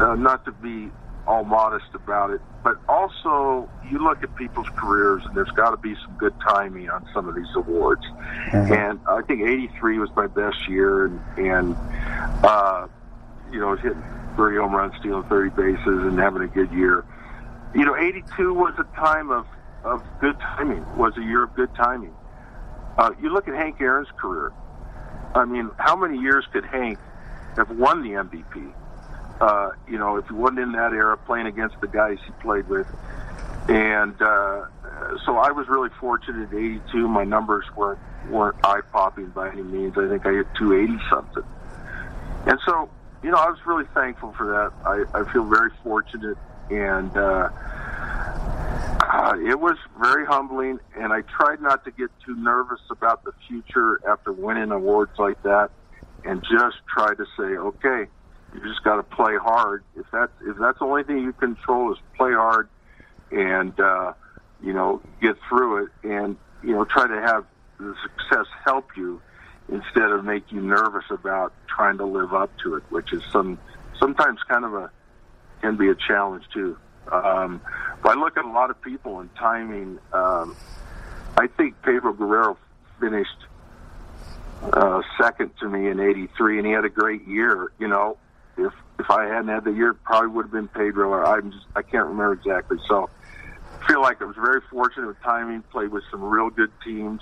uh, not to be all modest about it, but also you look at people's careers, and there's got to be some good timing on some of these awards. Mm-hmm. And I think '83 was my best year, and and uh, you know, hitting 30 home runs, stealing 30 bases, and having a good year you know, 82 was a time of, of good timing, was a year of good timing. Uh, you look at Hank Aaron's career. I mean, how many years could Hank have won the MVP? Uh, you know, if he wasn't in that era playing against the guys he played with. And uh, so I was really fortunate at 82. My numbers weren't, weren't eye popping by any means. I think I hit 280 something. And so, you know, I was really thankful for that. I, I feel very fortunate and uh, uh, it was very humbling. And I tried not to get too nervous about the future after winning awards like that, and just try to say, okay, you just got to play hard. If that's if that's the only thing you control is play hard, and uh, you know get through it, and you know try to have the success help you instead of make you nervous about trying to live up to it, which is some sometimes kind of a can be a challenge too. Um, but I look at a lot of people and timing. Um, I think Pedro Guerrero finished uh, second to me in '83, and he had a great year. You know, if if I hadn't had the year, probably would have been Pedro. I'm just I can't remember exactly. So I feel like I was very fortunate with timing. Played with some real good teams.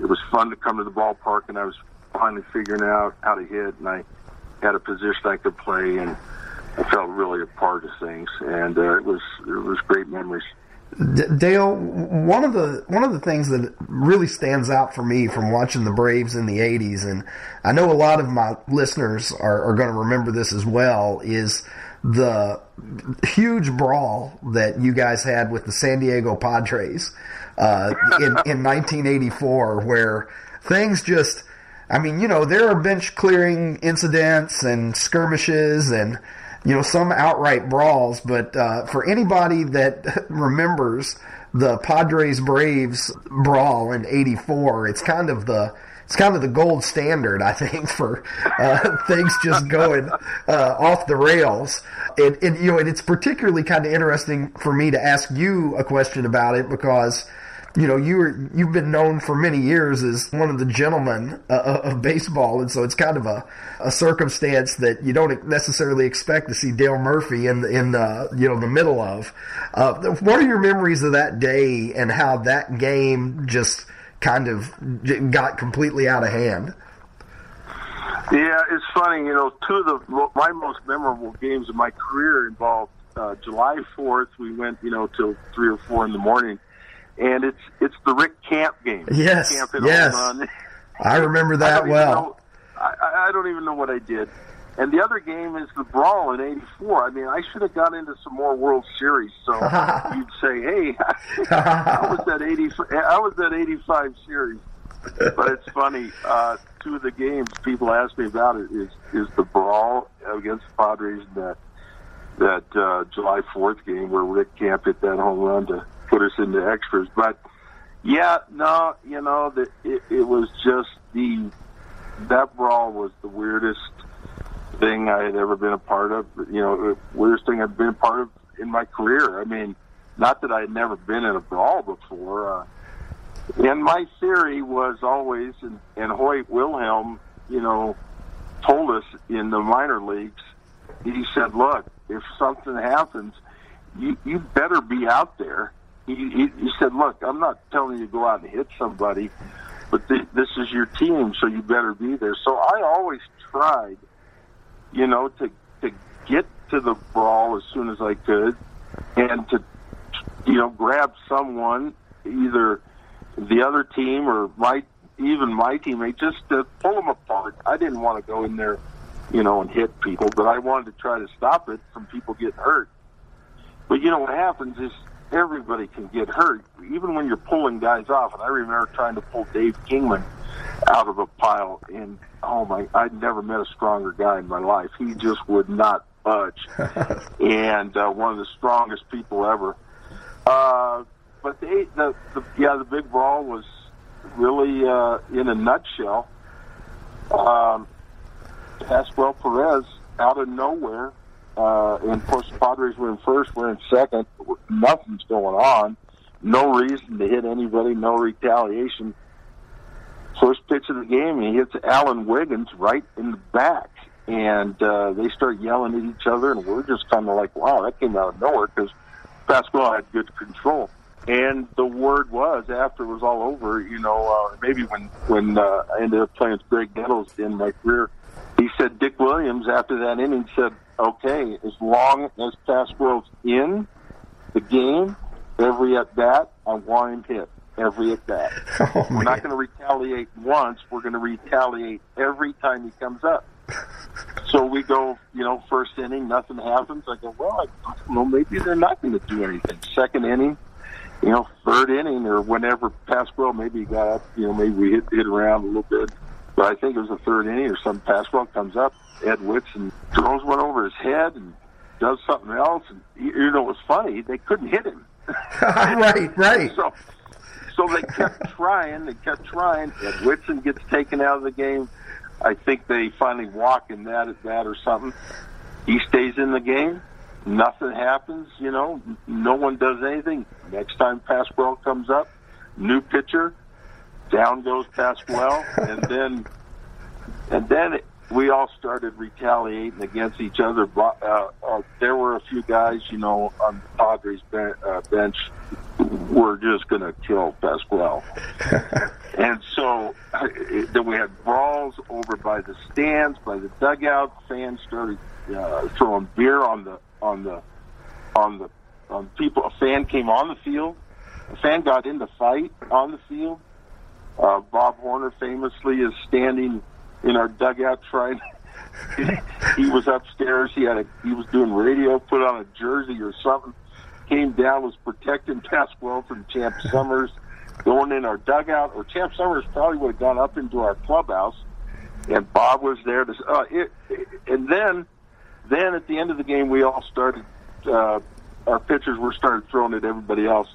It was fun to come to the ballpark, and I was finally figuring out how to hit, and I had a position I could play and I felt really a part of things, and uh, it was it was great memories. D- Dale, one of the one of the things that really stands out for me from watching the Braves in the '80s, and I know a lot of my listeners are, are going to remember this as well, is the huge brawl that you guys had with the San Diego Padres uh, in, in 1984, where things just, I mean, you know, there are bench clearing incidents and skirmishes and you know, some outright brawls, but uh, for anybody that remembers the Padres Braves brawl in '84, it's kind of the it's kind of the gold standard, I think, for uh, things just going uh, off the rails. And, it, you know, it's particularly kind of interesting for me to ask you a question about it because you know, you were, you've been known for many years as one of the gentlemen uh, uh, of baseball, and so it's kind of a, a circumstance that you don't necessarily expect to see Dale Murphy in the, in the you know the middle of. Uh, what are your memories of that day and how that game just kind of got completely out of hand? Yeah, it's funny. You know, two of the my most memorable games of my career involved uh, July Fourth. We went, you know, till three or four in the morning, and it's it's the Rick Camp game. Yes, Camp hit yes. a home run. I remember that don't well. know- I, I I don't even know what I did. And the other game is the Brawl in '84. I mean, I should have got into some more World Series. So you'd say, "Hey, I was that '80. I was that '85 series." But it's funny. Uh, two of the games people ask me about it is is the Brawl against the Padres and that that uh, July 4th game where Rick Camp hit that home run to put us into extras. But yeah, no, you know, the, it, it was just the that brawl was the weirdest thing I had ever been a part of. You know, weirdest thing I've been a part of in my career. I mean, not that I had never been in a brawl before. Uh, and my theory was always, and, and Hoyt Wilhelm, you know, told us in the minor leagues, he said, look, if something happens, you, you better be out there. He, he, said, look, I'm not telling you to go out and hit somebody, but th- this is your team, so you better be there. So I always tried, you know, to, to get to the brawl as soon as I could and to, you know, grab someone, either the other team or my even my teammate, just to pull them apart. I didn't want to go in there, you know, and hit people, but I wanted to try to stop it from people getting hurt. But you know what happens is everybody can get hurt, even when you're pulling guys off. And I remember trying to pull Dave Kingman out of a pile, and oh my, I'd never met a stronger guy in my life. He just would not budge, and uh, one of the strongest people ever. Uh, but the, the, the yeah, the big brawl was really uh, in a nutshell. Um, Pascual Perez out of nowhere, uh, and of course the Padres were in first, we're in second. Nothing's going on. No reason to hit anybody. No retaliation. First pitch of the game, he hits Alan Wiggins right in the back, and uh, they start yelling at each other, and we're just kind of like, "Wow, that came out of nowhere," because Pascual had good control. And the word was after it was all over, you know, uh, maybe when when uh, I ended up playing with Graig Nettles in my career, he said Dick Williams after that inning said, "Okay, as long as Pascual's in the game, every at bat, I want him hit every at bat. Oh, We're man. not going to retaliate once. We're going to retaliate every time he comes up." So we go, you know, first inning, nothing happens. I go, well, I don't know, maybe they're not going to do anything. Second inning, you know, third inning or whenever Pasquale maybe got up, you know, maybe we hit, hit around a little bit. But I think it was the third inning or something. Pasquale comes up, Ed Whitson throws one over his head and does something else. And you you know, it was funny. They couldn't hit him. right, right. So, so they kept trying. They kept trying. Ed Whitson gets taken out of the game. I think they finally walk in that at that or something. He stays in the game. Nothing happens. You know, no one does anything. Next time Pasquale comes up, new pitcher, down goes Pasquale, and then and then it, we all started retaliating against each other. Uh, uh, there were a few guys, you know, on the Padres ben- uh, bench were just going to kill Pasquale. and so uh, then we had brawls over by the stands, by the dugout. Fans started uh, throwing beer on the on the on the on people. A fan came on the field. A fan got in the fight on the field. Uh, Bob Horner famously is standing in our dugout trying. he was upstairs. He had a he was doing radio. Put on a jersey or something. Came down was protecting Pasquale from Champ Summers going in our dugout. Or Champ Summers probably would have gone up into our clubhouse. And Bob was there to. Uh, it, and then, then at the end of the game, we all started. Uh, our pitchers were started throwing at everybody else.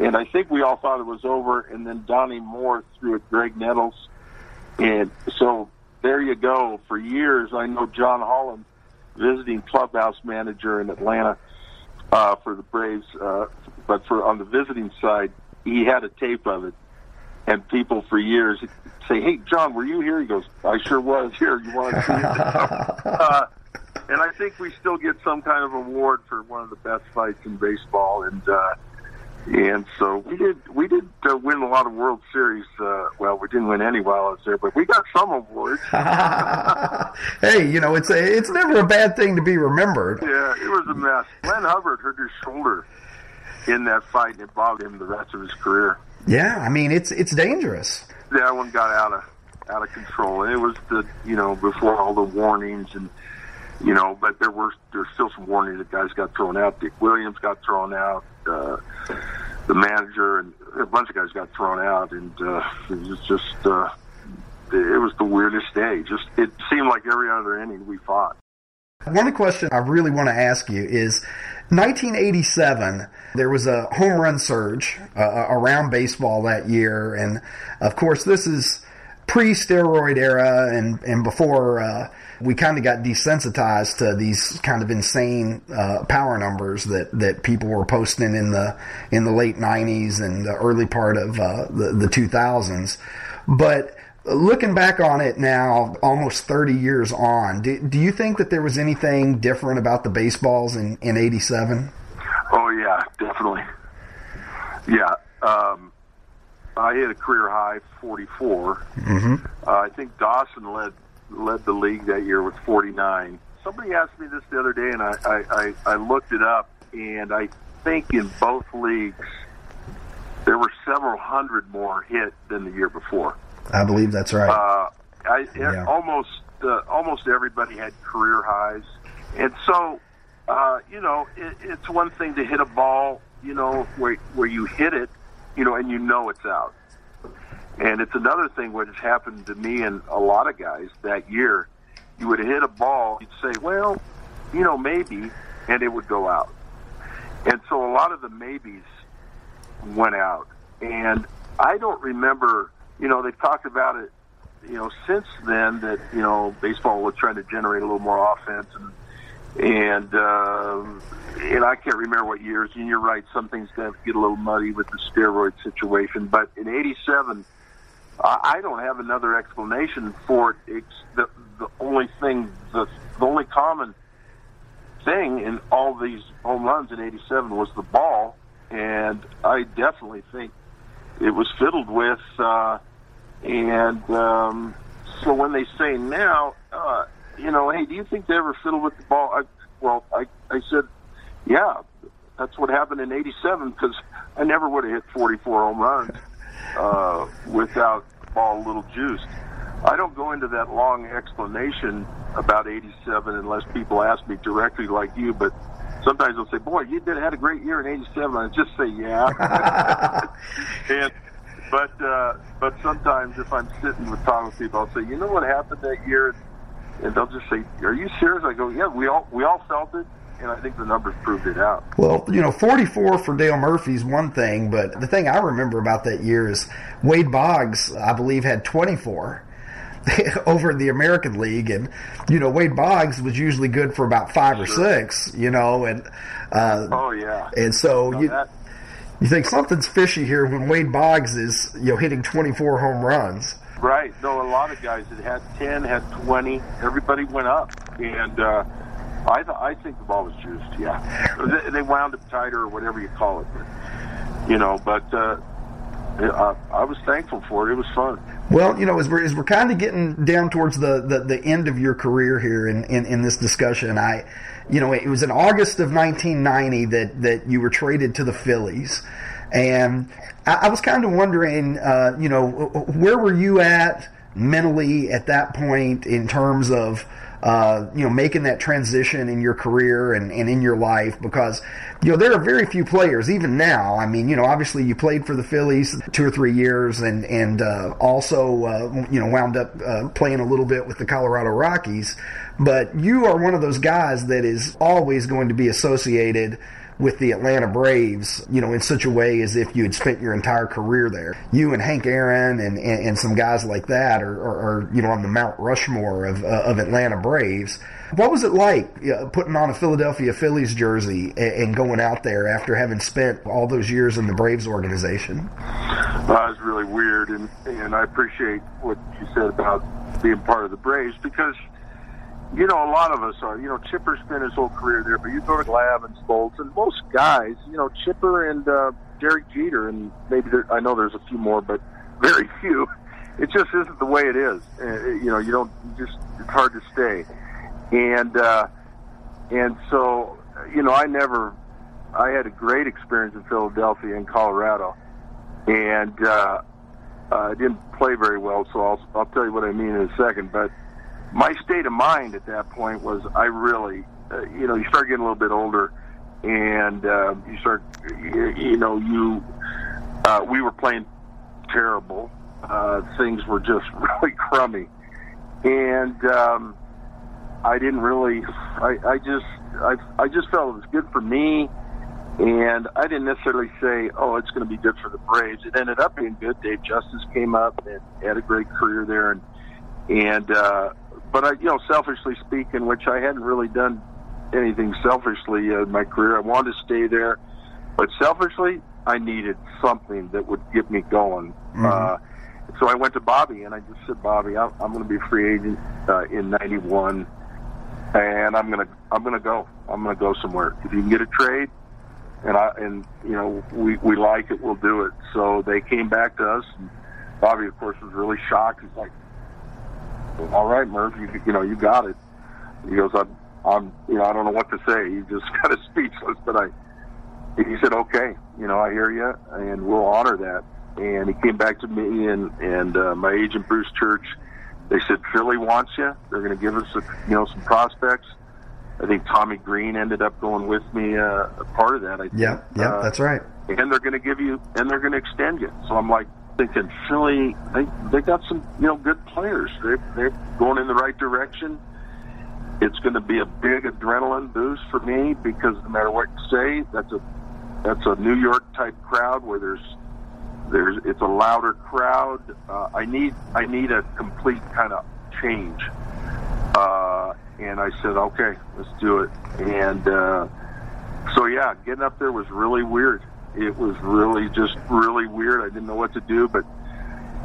And I think we all thought it was over. And then Donnie Moore threw at Graig Nettles. And so there you go. For years, I know John Holland, visiting clubhouse manager in Atlanta uh, for the Braves, uh, but for on the visiting side, he had a tape of it. And people for years say, "Hey, John, were you here?" He goes, "I sure was here. You want to see it?" uh, and I think we still get some kind of award for one of the best fights in baseball. And uh, and so we did we did uh, win a lot of World Series. Uh, well, we didn't win any while I was there, but we got some awards. hey, you know it's a, it's never a bad thing to be remembered. Yeah, it was a mess. Glenn Hubbard hurt his shoulder in that fight, and it bothered him the rest of his career. Yeah, I mean it's it's dangerous. That one got out of out of control, and it was the you know before all the warnings and you know, but there were there's still some warnings that guys got thrown out. Dick Williams got thrown out. Uh, the manager and a bunch of guys got thrown out, and uh, it was just uh, it was the weirdest day. Just it seemed like every other inning we fought. One question I really want to ask you is 1987, there was a home run surge uh, around baseball that year. And of course, this is pre steroid era and, and before uh, we kind of got desensitized to these kind of insane uh, power numbers that, that people were posting in the in the late 90s and the early part of uh, the, the 2000s. But looking back on it now, almost 30 years on, do, do you think that there was anything different about the baseballs in, in 87? Oh, yeah, definitely. Yeah. Um, I hit a career high 44. Mm-hmm. Uh, I think Dawson led led the league that year with 49. Somebody asked me this the other day, and I, I, I, I looked it up, and I think in both leagues there were several hundred more hit than the year before. I believe that's right. Uh, I Yeah. almost uh, almost everybody had career highs, and so uh, you know it, it's one thing to hit a ball, you know, where where you hit it, you know, and you know it's out, and it's another thing what has happened to me and a lot of guys that year. You would hit a ball, you'd say, well, you know, maybe, and it would go out, and so a lot of the maybes went out, and I don't remember. You know, they've talked about it you know, since then that you know baseball was trying to generate a little more offense and and um, and I can't remember what years. And you're right, some things get a little muddy with the steroid situation. But in '87, I don't have another explanation for it. It's the the only thing, the the only common thing in all these home runs in '87 was the ball, and I definitely think it was fiddled with. Uh, and um, so when they say now, uh, you know, hey, do you think they ever fiddle with the ball? I, well, I, I said, yeah, that's what happened in '87 because I never would have hit 44 home runs uh, without all little juice. I don't go into that long explanation about '87 unless people ask me directly, like you. But sometimes they'll say, "Boy, you did had a great year in '87." I just say, "Yeah." and but uh, but sometimes if I'm sitting with talking with people, I'll say, "You know what happened that year?" And they'll just say, "Are you serious?" I go, "Yeah, we all we all felt it." And I think the numbers proved it out. Well, you know, 44 for Dale Murphy's one thing, but the thing I remember about that year is Wade Boggs, I believe, had 24 over in the American League, and you know, Wade Boggs was usually good for about five or six, you know, and uh, Oh yeah. and so you that- you think something's fishy here when Wade Boggs is you know hitting 24 home runs. Right. No, a lot of guys that had ten, had twenty. Everybody went up, and uh, I th- I think the ball was juiced. Yeah, they, they wound up tighter or whatever you call it. But, you know, but uh, I, I was thankful for it. It was fun. Well, you know, as we're, as we're kind of getting down towards the, the, the end of your career here in, in, in this discussion, I, you know, it was in August of 1990 that, that you were traded to the Phillies. And I, I was kind of wondering, uh, you know, where were you at mentally at that point in terms of, uh, you know, making that transition in your career and, and in your life because, you know, there are very few players, even now. I mean, you know, obviously you played for the Phillies two or three years and, and, uh, also, uh, you know, wound up, uh, playing a little bit with the Colorado Rockies. But you are one of those guys that is always going to be associated with the Atlanta Braves, you know, in such a way as if you had spent your entire career there. You and Hank Aaron and, and, and some guys like that are, are, are, you know, on the Mount Rushmore of, uh, of Atlanta Braves. What was it like uh, putting on a Philadelphia Phillies jersey and, and going out there after having spent all those years in the Braves organization? That was really weird, and and I appreciate what you said about being part of the Braves because you know a lot of us are. You know, Chipper spent his whole career there, but you go to Glav and Smoltz, and most guys, you know, Chipper and uh, Derek Jeter, and maybe there, I know there's a few more, but very few. It just isn't the way it is. Uh, you know, you don't you just it's hard to stay, and uh, and so you know, I never. I had a great experience in Philadelphia and Colorado, and uh, I didn't play very well. So I'll I'll tell you what I mean in a second. But my state of mind at that point was I really, uh, you know, you start getting a little bit older, and uh, you start, you, you know, you. Uh, we were playing terrible. Uh, things were just really crummy, and um, I didn't really. I, I just I I just felt it was good for me, and I didn't necessarily say, "Oh, it's going to be good for the Braves." It ended up being good. Dave Justice came up and had a great career there, and and uh, but I, you know, selfishly speaking, which I hadn't really done anything selfishly in my career. I wanted to stay there, but selfishly, I needed something that would get me going. Mm-hmm. Uh, so I went to Bobby and I just said, Bobby, I'm, I'm going to be a free agent uh, in '91 and I'm gonna I'm gonna go. I'm gonna go somewhere. If you can get a trade, and I and you know we we like it, we'll do it. So they came back to us. And Bobby, of course, was really shocked. He's like, "All right, Murph, you you know you got it." He goes, "I'm I'm you know I don't know what to say." He just kind of speechless. But I he said, "Okay, you know I hear you, and we'll honor that." And he came back to me and and uh, my agent Bruce Church they said Philly wants you. They're going to give us, a, you know, some prospects. I think Tommy Greene ended up going with me. Uh, a part of that. I think. Yeah, yeah, uh, that's right. And they're going to give you, and they're going to extend you. So I'm like thinking Philly. They they got some, you know, good players. They they're going in the right direction. It's going to be a big adrenaline boost for me because no matter what you say, that's a that's a New York type crowd where there's there's it's a louder crowd. Uh, I need I need a complete kind of change. Uh, and I said, okay, let's do it. And uh, so yeah, getting up there was really weird. It was really just really weird. I didn't know what to do, but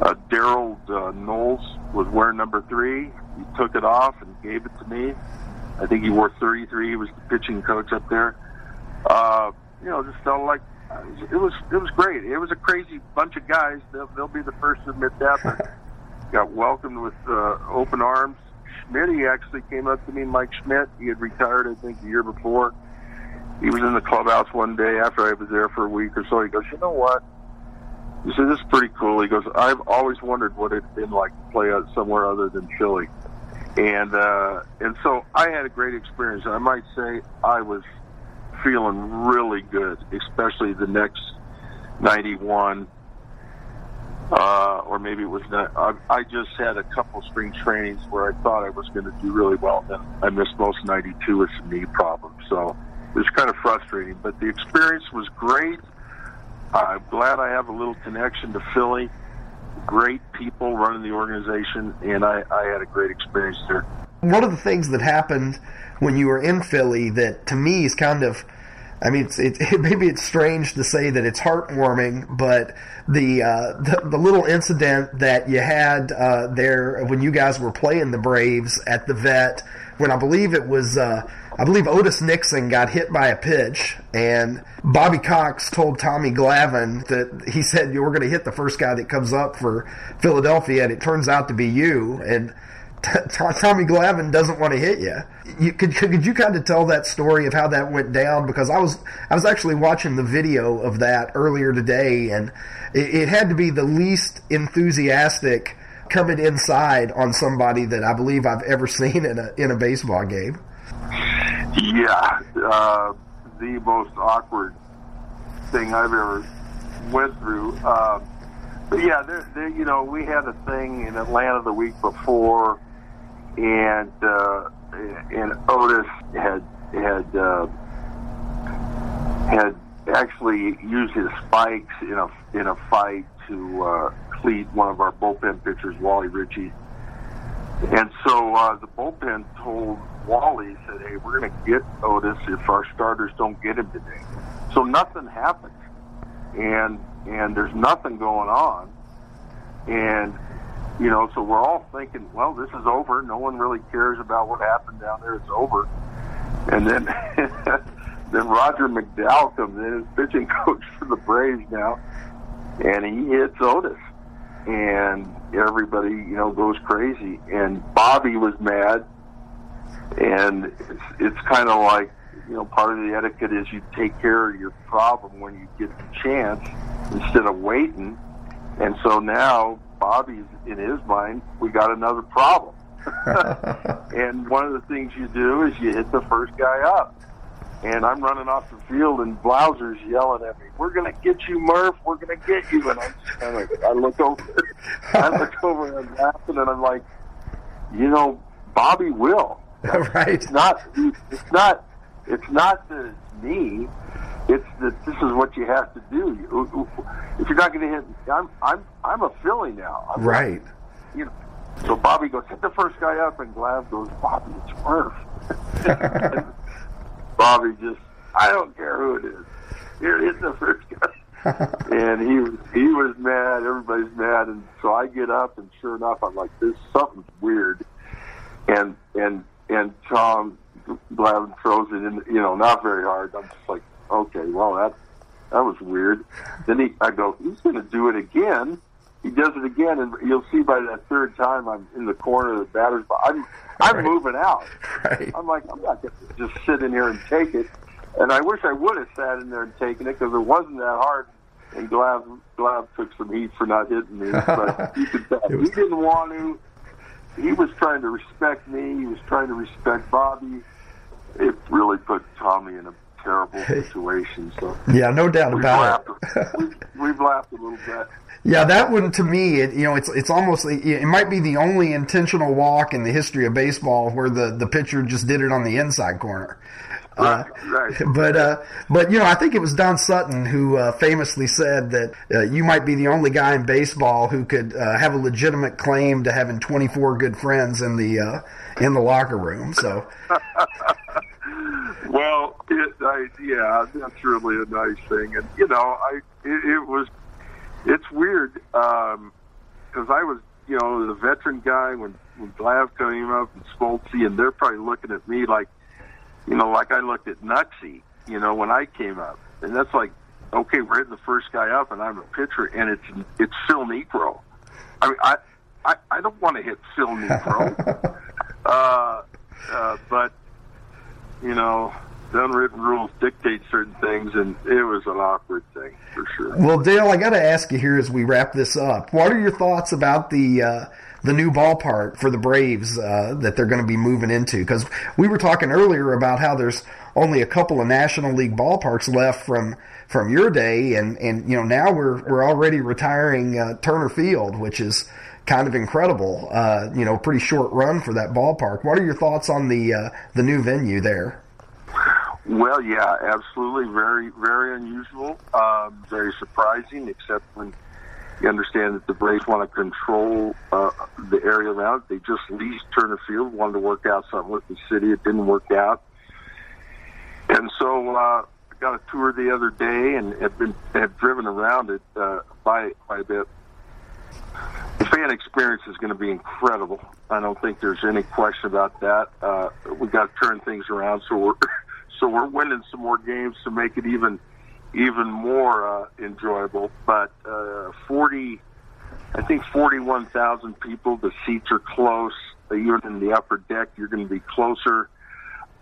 uh, Darold uh, Knowles was wearing number three. He took it off and gave it to me. I think he wore 33. He was the pitching coach up there. Uh, you know, just felt like it was it was great. It was a crazy bunch of guys. They'll, they'll be the first to admit that. But got welcomed with uh, open arms. Schmidt, he actually came up to me. Mike Schmidt, he had retired, I think, the year before. He was in the clubhouse one day after I was there for a week or so. He goes, "You know what?" He said, "This is pretty cool." He goes, "I've always wondered what it'd been like to play out somewhere other than Philly. And uh, and so I had a great experience. I might say I was feeling really good, especially the next 91. Uh, or maybe it was not. I, I just had a couple spring trainings where I thought I was going to do really well, and I missed most 92 with some knee problems. So it was kind of frustrating, but the experience was great. I'm glad I have a little connection to Philly. Great people running the organization, and I, I had a great experience there. One of the things that happened when you were in Philly that to me is kind of I mean, it's, it, it, maybe it's strange to say that it's heartwarming, but the uh, the, the, little incident that you had uh, there when you guys were playing the Braves at the vet, when I believe it was, uh, I believe Otis Nixon got hit by a pitch, and Bobby Cox told Tommy Glavine that he said you were going to hit the first guy that comes up for Philadelphia, and it turns out to be you, and Tommy Glavine doesn't want to hit you. you could, could you kind of tell that story of how that went down? Because I was I was actually watching the video of that earlier today, and it, it had to be the least enthusiastic coming inside on somebody that I believe I've ever seen in a in a baseball game. Yeah, uh, the most awkward thing I've ever went through. Uh, but yeah, there, you know, we had a thing in Atlanta the week before and uh, and Otis had had uh, had actually used his spikes in a in a fight to uh, cleat one of our bullpen pitchers, Wally Ritchie. And so uh, the bullpen told Wally, said, "Hey, we're going to get Otis if our starters don't get him today." So nothing happened, and and there's nothing going on, and you know, so we're all thinking, well, this is over. No one really cares about what happened down there. It's over. And then then Roger McDowell comes in, as pitching coach for the Braves now, and he hits Otis, and everybody you know goes crazy. And Bobby was mad, and it's it's kind of like you know part of the etiquette is you take care of your problem when you get the chance instead of waiting. And so now Bobby's in his mind, we got another problem. and one of the things you do is you hit the first guy up. And I'm running off the field, and Blauser's yelling at me, "We're going to get you, Murph. We're going to get you." And I'm kind of, I look over, I look over, and I'm laughing, and I'm like, you know, Bobby will. right. It's not. It's not. It's not the me. It's that this is what you have to do. If you're not going to hit, I'm I'm I'm a Philly now. I'm Right. you know. So Bobby goes, hit the first guy up, and Glav goes, Bobby, it's Murph. Bobby just, I don't care who it is. Here, hit the first guy. and he was he was mad. Everybody's mad, and so I get up, and sure enough, I'm like, this something's weird. And and and Tom Glavine throws it in, you know, not very hard. I'm just like, okay, well that that was weird. Then he, I go, he's going to do it again. He does it again, and you'll see by that third time I'm in the corner of the batter's box. I'm I'm Right. moving out. Right. I'm like, I'm not going to just sit in here and take it. And I wish I would have sat in there and taken it because it wasn't that hard. And Glav Glav took some heat for not hitting me, but you could was- he didn't want to. He was trying to respect me. He was trying to respect Bobby. It really put Tommy in a terrible situation. So Yeah, no doubt we've about it. we've, we've laughed a little bit. Yeah, that one to me, it, you know, it's it's almost it might be the only intentional walk in the history of baseball where the the pitcher just did it on the inside corner. Uh, Right, right. but uh, but you know, I think it was Don Sutton who uh, famously said that uh, you might be the only guy in baseball who could uh, have a legitimate claim to having 24 good friends in the uh, in the locker room. So Well, it, I, yeah, that's really a nice thing, and you know, I it, it was it's weird because I was you know the veteran guy when when Glav came up and Smoltzy, and they're probably looking at me like you know like I looked at Knucksie, you know, when I came up, and that's like okay, we're hitting the first guy up, and I'm a pitcher, and it's it's Phil Niekro. I mean, I I, I don't want to hit Phil Niekro, uh, uh, but you know, the unwritten rules dictate certain things, and it was an awkward thing for sure. Well, Dale, I got to ask you here as we wrap this up. What are your thoughts about the uh, the new ballpark for the Braves uh, that they're going to be moving into? Because we were talking earlier about how there's only a couple of National League ballparks left from from your day, and and you know now we're we're already retiring uh, Turner Field, which is kind of incredible. Uh, you know, pretty short run for that ballpark. What are your thoughts on the uh, the new venue there? Well, yeah, absolutely, very, very unusual, um, very surprising. Except when you understand that the Braves want to control uh, the area around. it. They just leased Turner Field, wanted to work out something with the city. It didn't work out, and so uh, I got a tour the other day and have been have driven around it uh, by by a bit. The fan experience is going to be incredible. I don't think there's any question about that. Uh, we got to turn things around, so we're so we're winning some more games to make it even even more uh, enjoyable. But uh, 40, I think 41,000 people. The seats are close. Even in the upper deck, you're going to be closer.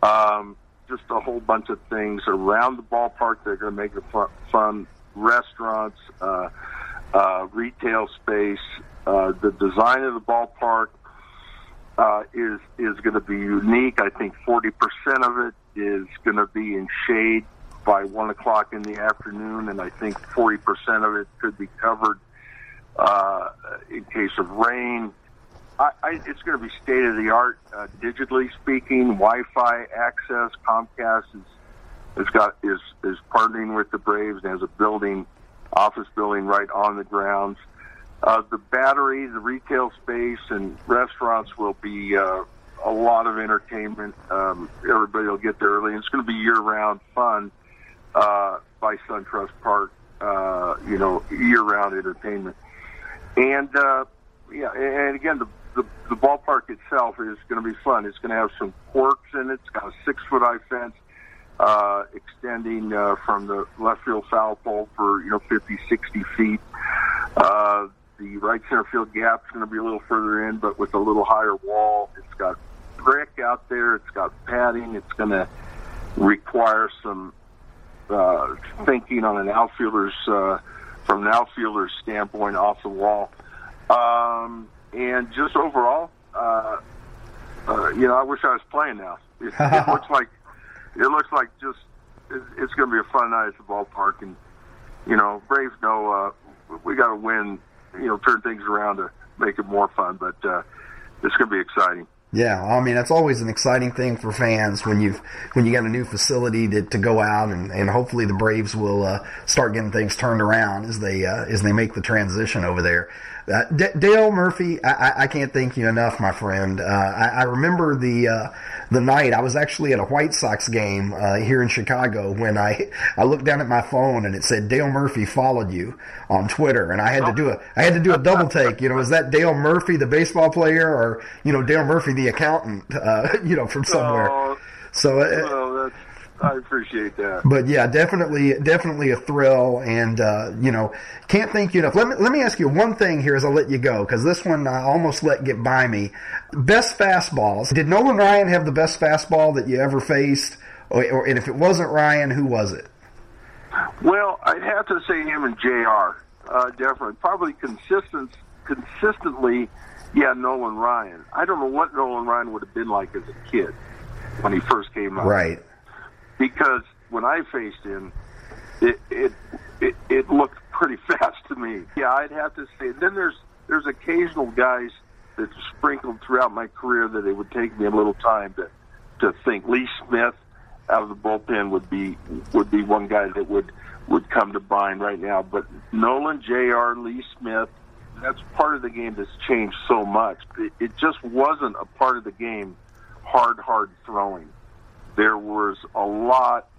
Um, just a whole bunch of things around the ballpark. They're going to make it fun. fun. Restaurants, uh, uh, retail space, uh, the design of the ballpark uh, is is going to be unique. I think 40% of it is going to be in shade by one o'clock in the afternoon, and I think 40% of it could be covered uh, in case of rain. I, I, it's going to be state of the art, uh, digitally speaking. Wi-Fi access. Comcast is has got is is partnering with the Braves and has a building, office building right on the grounds. Uh, the battery, the retail space, and restaurants will be uh, a lot of entertainment. Um, everybody will get there early. And it's going to be year-round fun uh, by SunTrust Park. Uh, you know, year-round entertainment, and uh, yeah, and again, the, the the ballpark itself is going to be fun. It's going to have some quirks in it. It's got a six-foot high fence. Uh, extending uh, from the left field foul pole for you know 50, 60 feet. Uh, the right center field gap is going to be a little further in, but with a little higher wall. It's got brick out there. It's got padding. It's going to require some uh, thinking on an outfielder's uh, from an outfielder's standpoint off the wall. Um, and just overall, uh, uh, you know, I wish I was playing now. It, it looks like it looks like just it's going to be a fun night at the ballpark, and you know, Braves know uh, we got to win. You know, turn things around to make it more fun, but uh, it's going to be exciting. Yeah, I mean that's always an exciting thing for fans when you've when you got a new facility to, to go out and, and hopefully the Braves will uh, start getting things turned around as they uh, as they make the transition over there. Uh, D- Dale Murphy, I, I, can't thank you enough, my friend. Uh, I, I, remember the uh, the night I was actually at a White Sox game uh, here in Chicago when I I looked down at my phone and it said Dale Murphy followed you on Twitter, and I had to do a I had to do a double take. You know, is that Dale Murphy, the baseball player, or you know Dale Murphy, the accountant? Uh, you know, from somewhere. Oh, so. Uh, well, I appreciate that. But yeah, definitely, definitely a thrill, and uh, you know, can't thank you enough. Let me let me ask you one thing here as I let you go because this one I almost let get by me. Best fastballs. Did Nolan Ryan have the best fastball that you ever faced? Or, or and if it wasn't Ryan, who was it? Well, I'd have to say him and J.R. Uh, definitely, probably consistent, consistently. Yeah, Nolan Ryan. I don't know what Nolan Ryan would have been like as a kid when he first came out. Right because when I faced him, it it it, it looked pretty fast to me. Yeah, I'd have to say. Then there's there's occasional guys that sprinkled throughout my career that it would take me a little time to to think. Lee Smith out of the bullpen would be would be one guy that would would come to mind right now. But Nolan, J.R., Lee Smith, that's part of the game that's changed so much. It, it just wasn't a part of the game. Hard, hard throwing there was a lot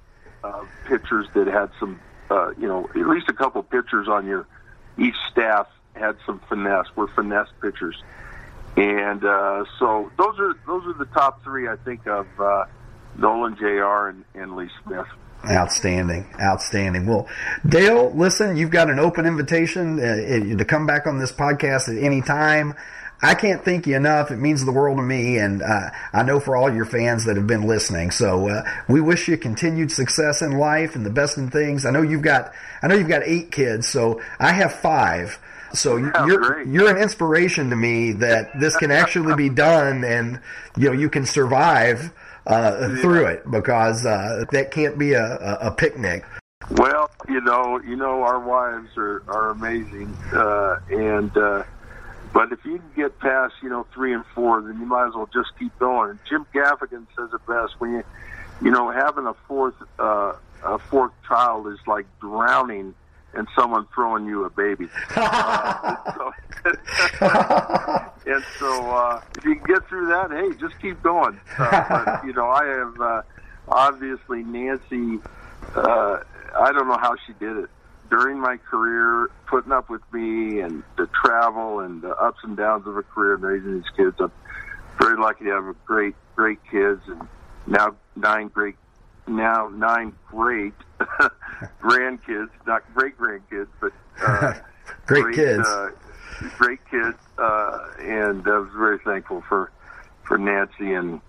of pitchers that had some, uh, you know, at least a couple pitchers on your each staff had some finesse. Were finesse pitchers, and uh, so those are those are the top three I think of uh, Nolan J.R. and, and Lee Smith. Outstanding, outstanding. Well, Dale, listen, you've got an open invitation uh, to come back on this podcast at any time. I can't thank you enough. It means the world to me, and uh, I know for all your fans that have been listening. So uh, we wish you continued success in life and the best in things. I know you've got I know you've got eight kids, so I have five. So yeah, you're great. you're an inspiration to me that this can actually be done, and you know you can survive uh, yeah. through it because uh, that can't be a, a, a picnic. Well, you know, you know, our wives are are amazing, uh, and uh, but if you can get past, you know, three and four, then you might as well just keep going. And Jim Gaffigan says it best when you, you know, having a fourth, uh, a fourth child is like drowning and someone throwing you a baby. uh, and so, and so uh, if you can get through that, hey, just keep going. Uh, but, you know, I have uh, obviously Nancy. Uh, I don't know how she did it during my career, putting up with me and the travel and the ups and downs of a career and raising these kids. I'm very lucky to have great, great kids and now nine great, now nine great grandkids, not great grandkids, but uh, great, great, kids. Uh, great kids, uh, and I was very thankful for for Nancy, and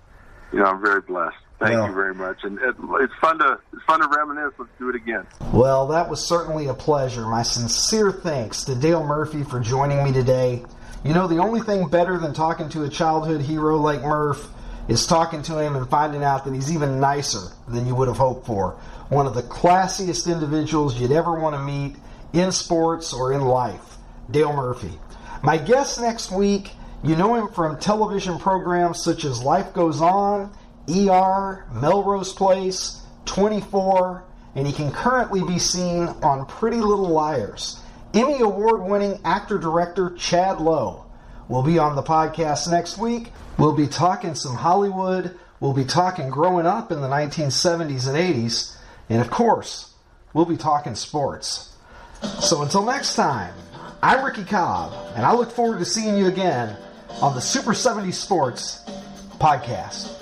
you know I'm very blessed. Thank well, you very much, and it, it's fun to it's fun to reminisce. Let's do it again. Well, that was certainly a pleasure. My sincere thanks to Dale Murphy for joining me today. You know, the only thing better than talking to a childhood hero like Murph is talking to him and finding out that he's even nicer than you would have hoped for. One of the classiest individuals you'd ever want to meet in sports or in life, Dale Murphy. My guest next week, you know him from television programs such as Life Goes On ER, Melrose Place, 24, and he can currently be seen on Pretty Little Liars. Emmy Award winning actor director Chad Lowe will be on the podcast next week. We'll be talking some Hollywood. We'll be talking growing up in the 1970s and 80s. And of course, we'll be talking sports. So until next time, I'm Ricky Cobb, and I look forward to seeing you again on the Super 70 Sports podcast.